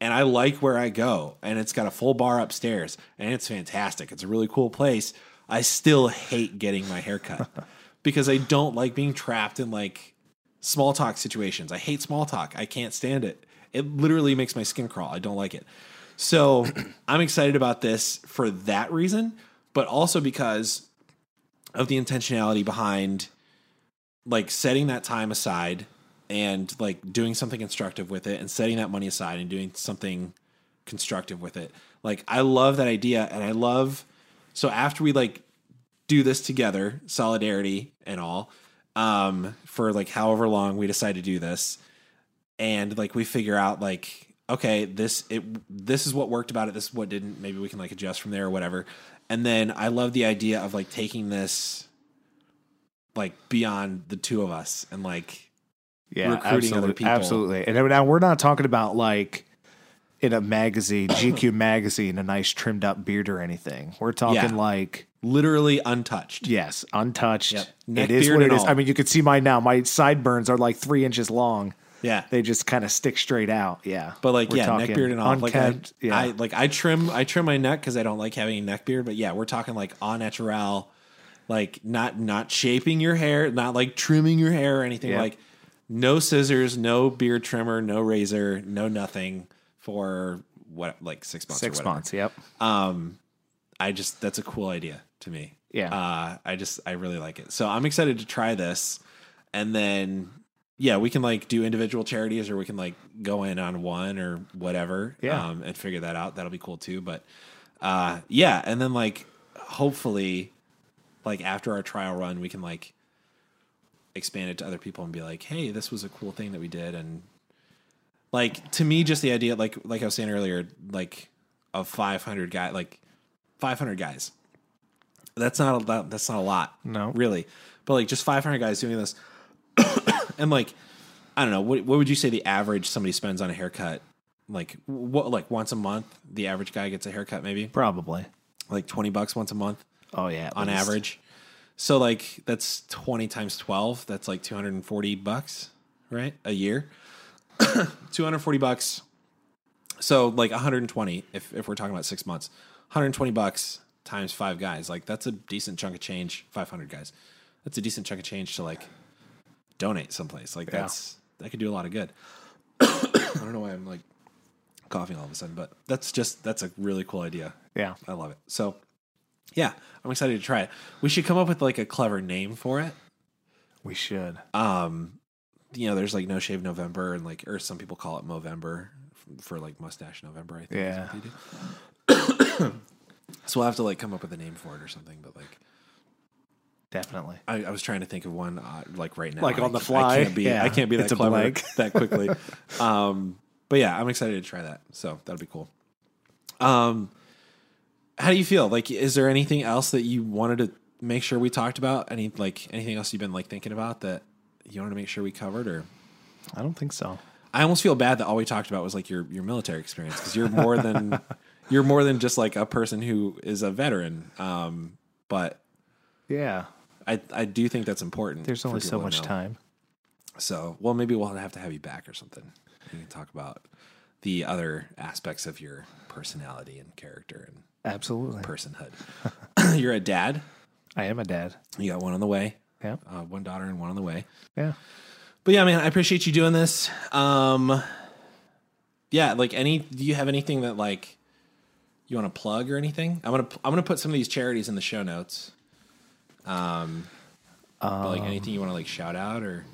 and I like where I go, and it's got a full bar upstairs, and it's fantastic. It's a really cool place. I still hate getting my hair cut because I don't like being trapped in like small talk situations. I hate small talk. I can't stand it. It literally makes my skin crawl. I don't like it. So I'm excited about this for that reason, but also because of the intentionality behind like setting that time aside and like doing something constructive with it and setting that money aside and doing something constructive with it. Like I love that idea and I love so after we like do this together, solidarity and all, um, for like however long we decide to do this, and like we figure out like okay, this it this is what worked about it. This is what didn't. Maybe we can like adjust from there or whatever. And then I love the idea of like taking this like beyond the two of us and like yeah, recruiting other people. Absolutely. And now we're not talking about like in a magazine, GQ magazine, a nice trimmed up beard or anything. We're talking Yeah. like literally untouched. yes, untouched. Yep. It is what it is. all. I mean, you can see mine now. My sideburns are like three inches long. Yeah. They just kind of stick straight out. Yeah, But like We're yeah, neck beard and all. Like I, yeah, I like I trim I trim my neck because I don't like having a neck beard. But yeah, we're talking like au natural, like not not shaping your hair, not like trimming your hair or anything. Yeah. Like no scissors, no beard trimmer, no razor, no nothing for what like six months. six months. Yep. Um, I just that's a cool idea to me. Yeah. Uh, I just I really like it. So I'm excited to try this, and then yeah, we can like do individual charities, or we can like go in on one or whatever. Yeah. Um, and figure that out. That'll be cool too. But uh, yeah, and then like hopefully, like after our trial run, we can like expand it to other people and be like, hey, this was a cool thing that we did, and like to me, just the idea, like like I was saying earlier, like of 500 guy, like 500 guys. That's not a lot. That's not a lot. No. really. But like just 500 guys doing this, and like I don't know what what would you say the average somebody spends on a haircut? Like what like once a month, the average guy gets a haircut, maybe Probably. like 20 bucks once a month Oh yeah. on least. average. So like that's 20 times 12, that's like 240 bucks, right? A year. 240 bucks. So like 120 if if we're talking about 6 months. 120 bucks times 5 guys. Like that's a decent chunk of change, 500 guys. That's a decent chunk of change to like donate someplace. Like Yeah. that's that could do a lot of good. I don't know why I'm like coughing all of a sudden, but that's just that's a really cool idea. Yeah. I love it. So, yeah, I'm excited to try it. We should come up with like a clever name for it. We should. Um, you know, there's like No Shave November and like, or some people call it Movember for like Mustache November. I think. Yeah. Is what they do. so we'll have to like come up with a name for it or something. But like, Definitely. I, I was trying to think of one uh, like right now. Like on I the c- I fly? can't be. Yeah. I can't be that It's clever blank. that quickly. um, but yeah, I'm excited to try that. So that'll be cool. Um, how do you feel? Like, is there anything else that you wanted to make sure we talked about? Any like anything else you've been like thinking about that you wanted to make sure we covered? Or I don't think so. I almost feel bad that all we talked about was like your your military experience because you're more than you're more than just like a person who is a veteran. Um, but Yeah. I I do think that's important. There's only so much know. time. So, well, maybe we'll have to have you back or something. We can talk about the other aspects of your personality and character and Absolutely. personhood. You're a dad. I am a dad. You got one on the way. Yeah. Uh, one daughter and one on the way. Yeah. But yeah, man, I appreciate you doing this. Um, yeah, like any, do you have anything that like you want to plug or anything? I'm gonna I'm gonna put some of these charities in the show notes. Um, but, like anything you want to like shout out or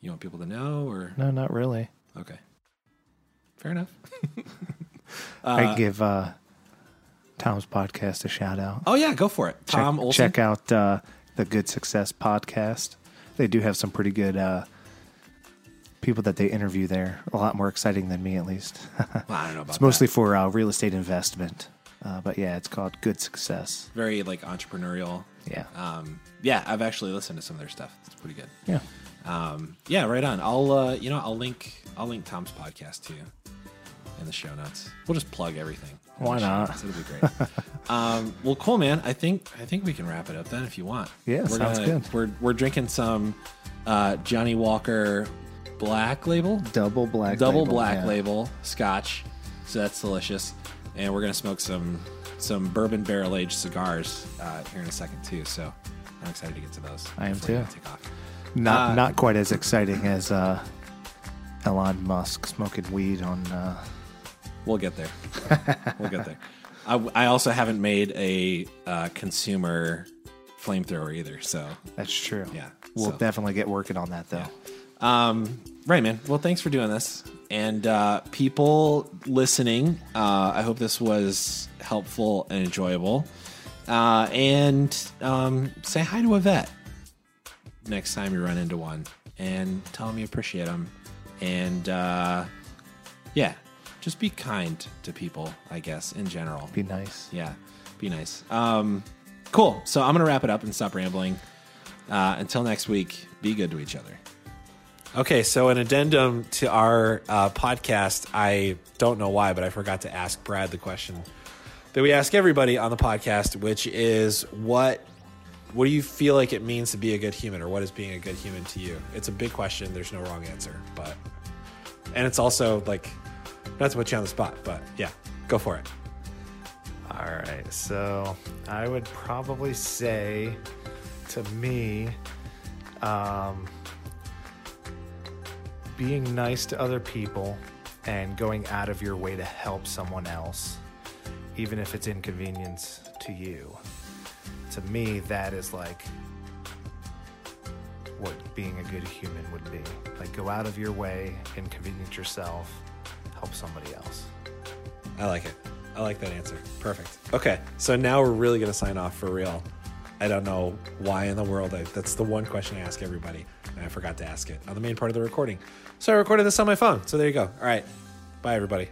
you want people to know or No, not really. okay, fair enough. I give uh, Tom's podcast a shout out. Oh yeah, go for it, check, Tom Olson. check out uh, the Good Success podcast. They do have some pretty good uh, people that they interview there. A lot more exciting than me, at least. Well, I don't know about it's mostly that. for uh, real estate investment. Uh, but yeah, it's called Good Success. very like entrepreneurial. Yeah. Um, yeah, I've actually listened to some of their stuff. It's pretty good. Yeah. Um, yeah, right on. I'll uh, you know I'll link I'll link Tom's podcast to you in the show notes. We'll just plug everything. Why not? notes. It'll be great. um, well, cool, man. I think I think we can wrap it up then if you want. Yeah, we're sounds gonna, good. We're we're drinking some uh, Johnnie Walker Black Label, Double black double label, black yeah. label Scotch. So that's delicious, and we're gonna smoke some some bourbon barrel aged cigars uh, here in a second too. So I'm excited to get to those. I am too. Take off. Not Uh, not quite as exciting as uh, Elon Musk smoking weed on. Uh, We'll get there. we'll get there. I, I also haven't made a uh, consumer flamethrower either. So, that's true. Yeah, we'll so- definitely get working on that though. um, right, man. Well, thanks for doing this. And uh, people listening, uh, I hope this was helpful and enjoyable. Uh, and um, say hi to a vet next time you run into one and tell them you appreciate them. And uh, yeah, just be kind to people. I guess in general. Be nice. Yeah, be nice. Um, cool. So I'm gonna wrap it up and stop rambling. Uh, until next week, be good to each other. Okay, so an addendum to our uh, podcast. I don't know why, but I forgot to ask Brad the question that we ask everybody on the podcast, which is what what do you feel like it means to be a good human, or what is being a good human to you? It's a big question. There's no wrong answer, but and it's also like not to put you on the spot, but yeah, go for it. All right. So I would probably say to me, um, being nice to other people and going out of your way to help someone else, even if it's inconvenience to you. To me, that is like what being a good human would be. Like, go out of your way, inconvenience yourself, help somebody else. I like it. I like that answer. Perfect. Okay, so now we're really going to sign off for real. I don't know why in the world. I, that's the one question I ask everybody, and I forgot to ask it on the main part of the recording. So I recorded this on my phone. So there you go. All right. Bye, everybody.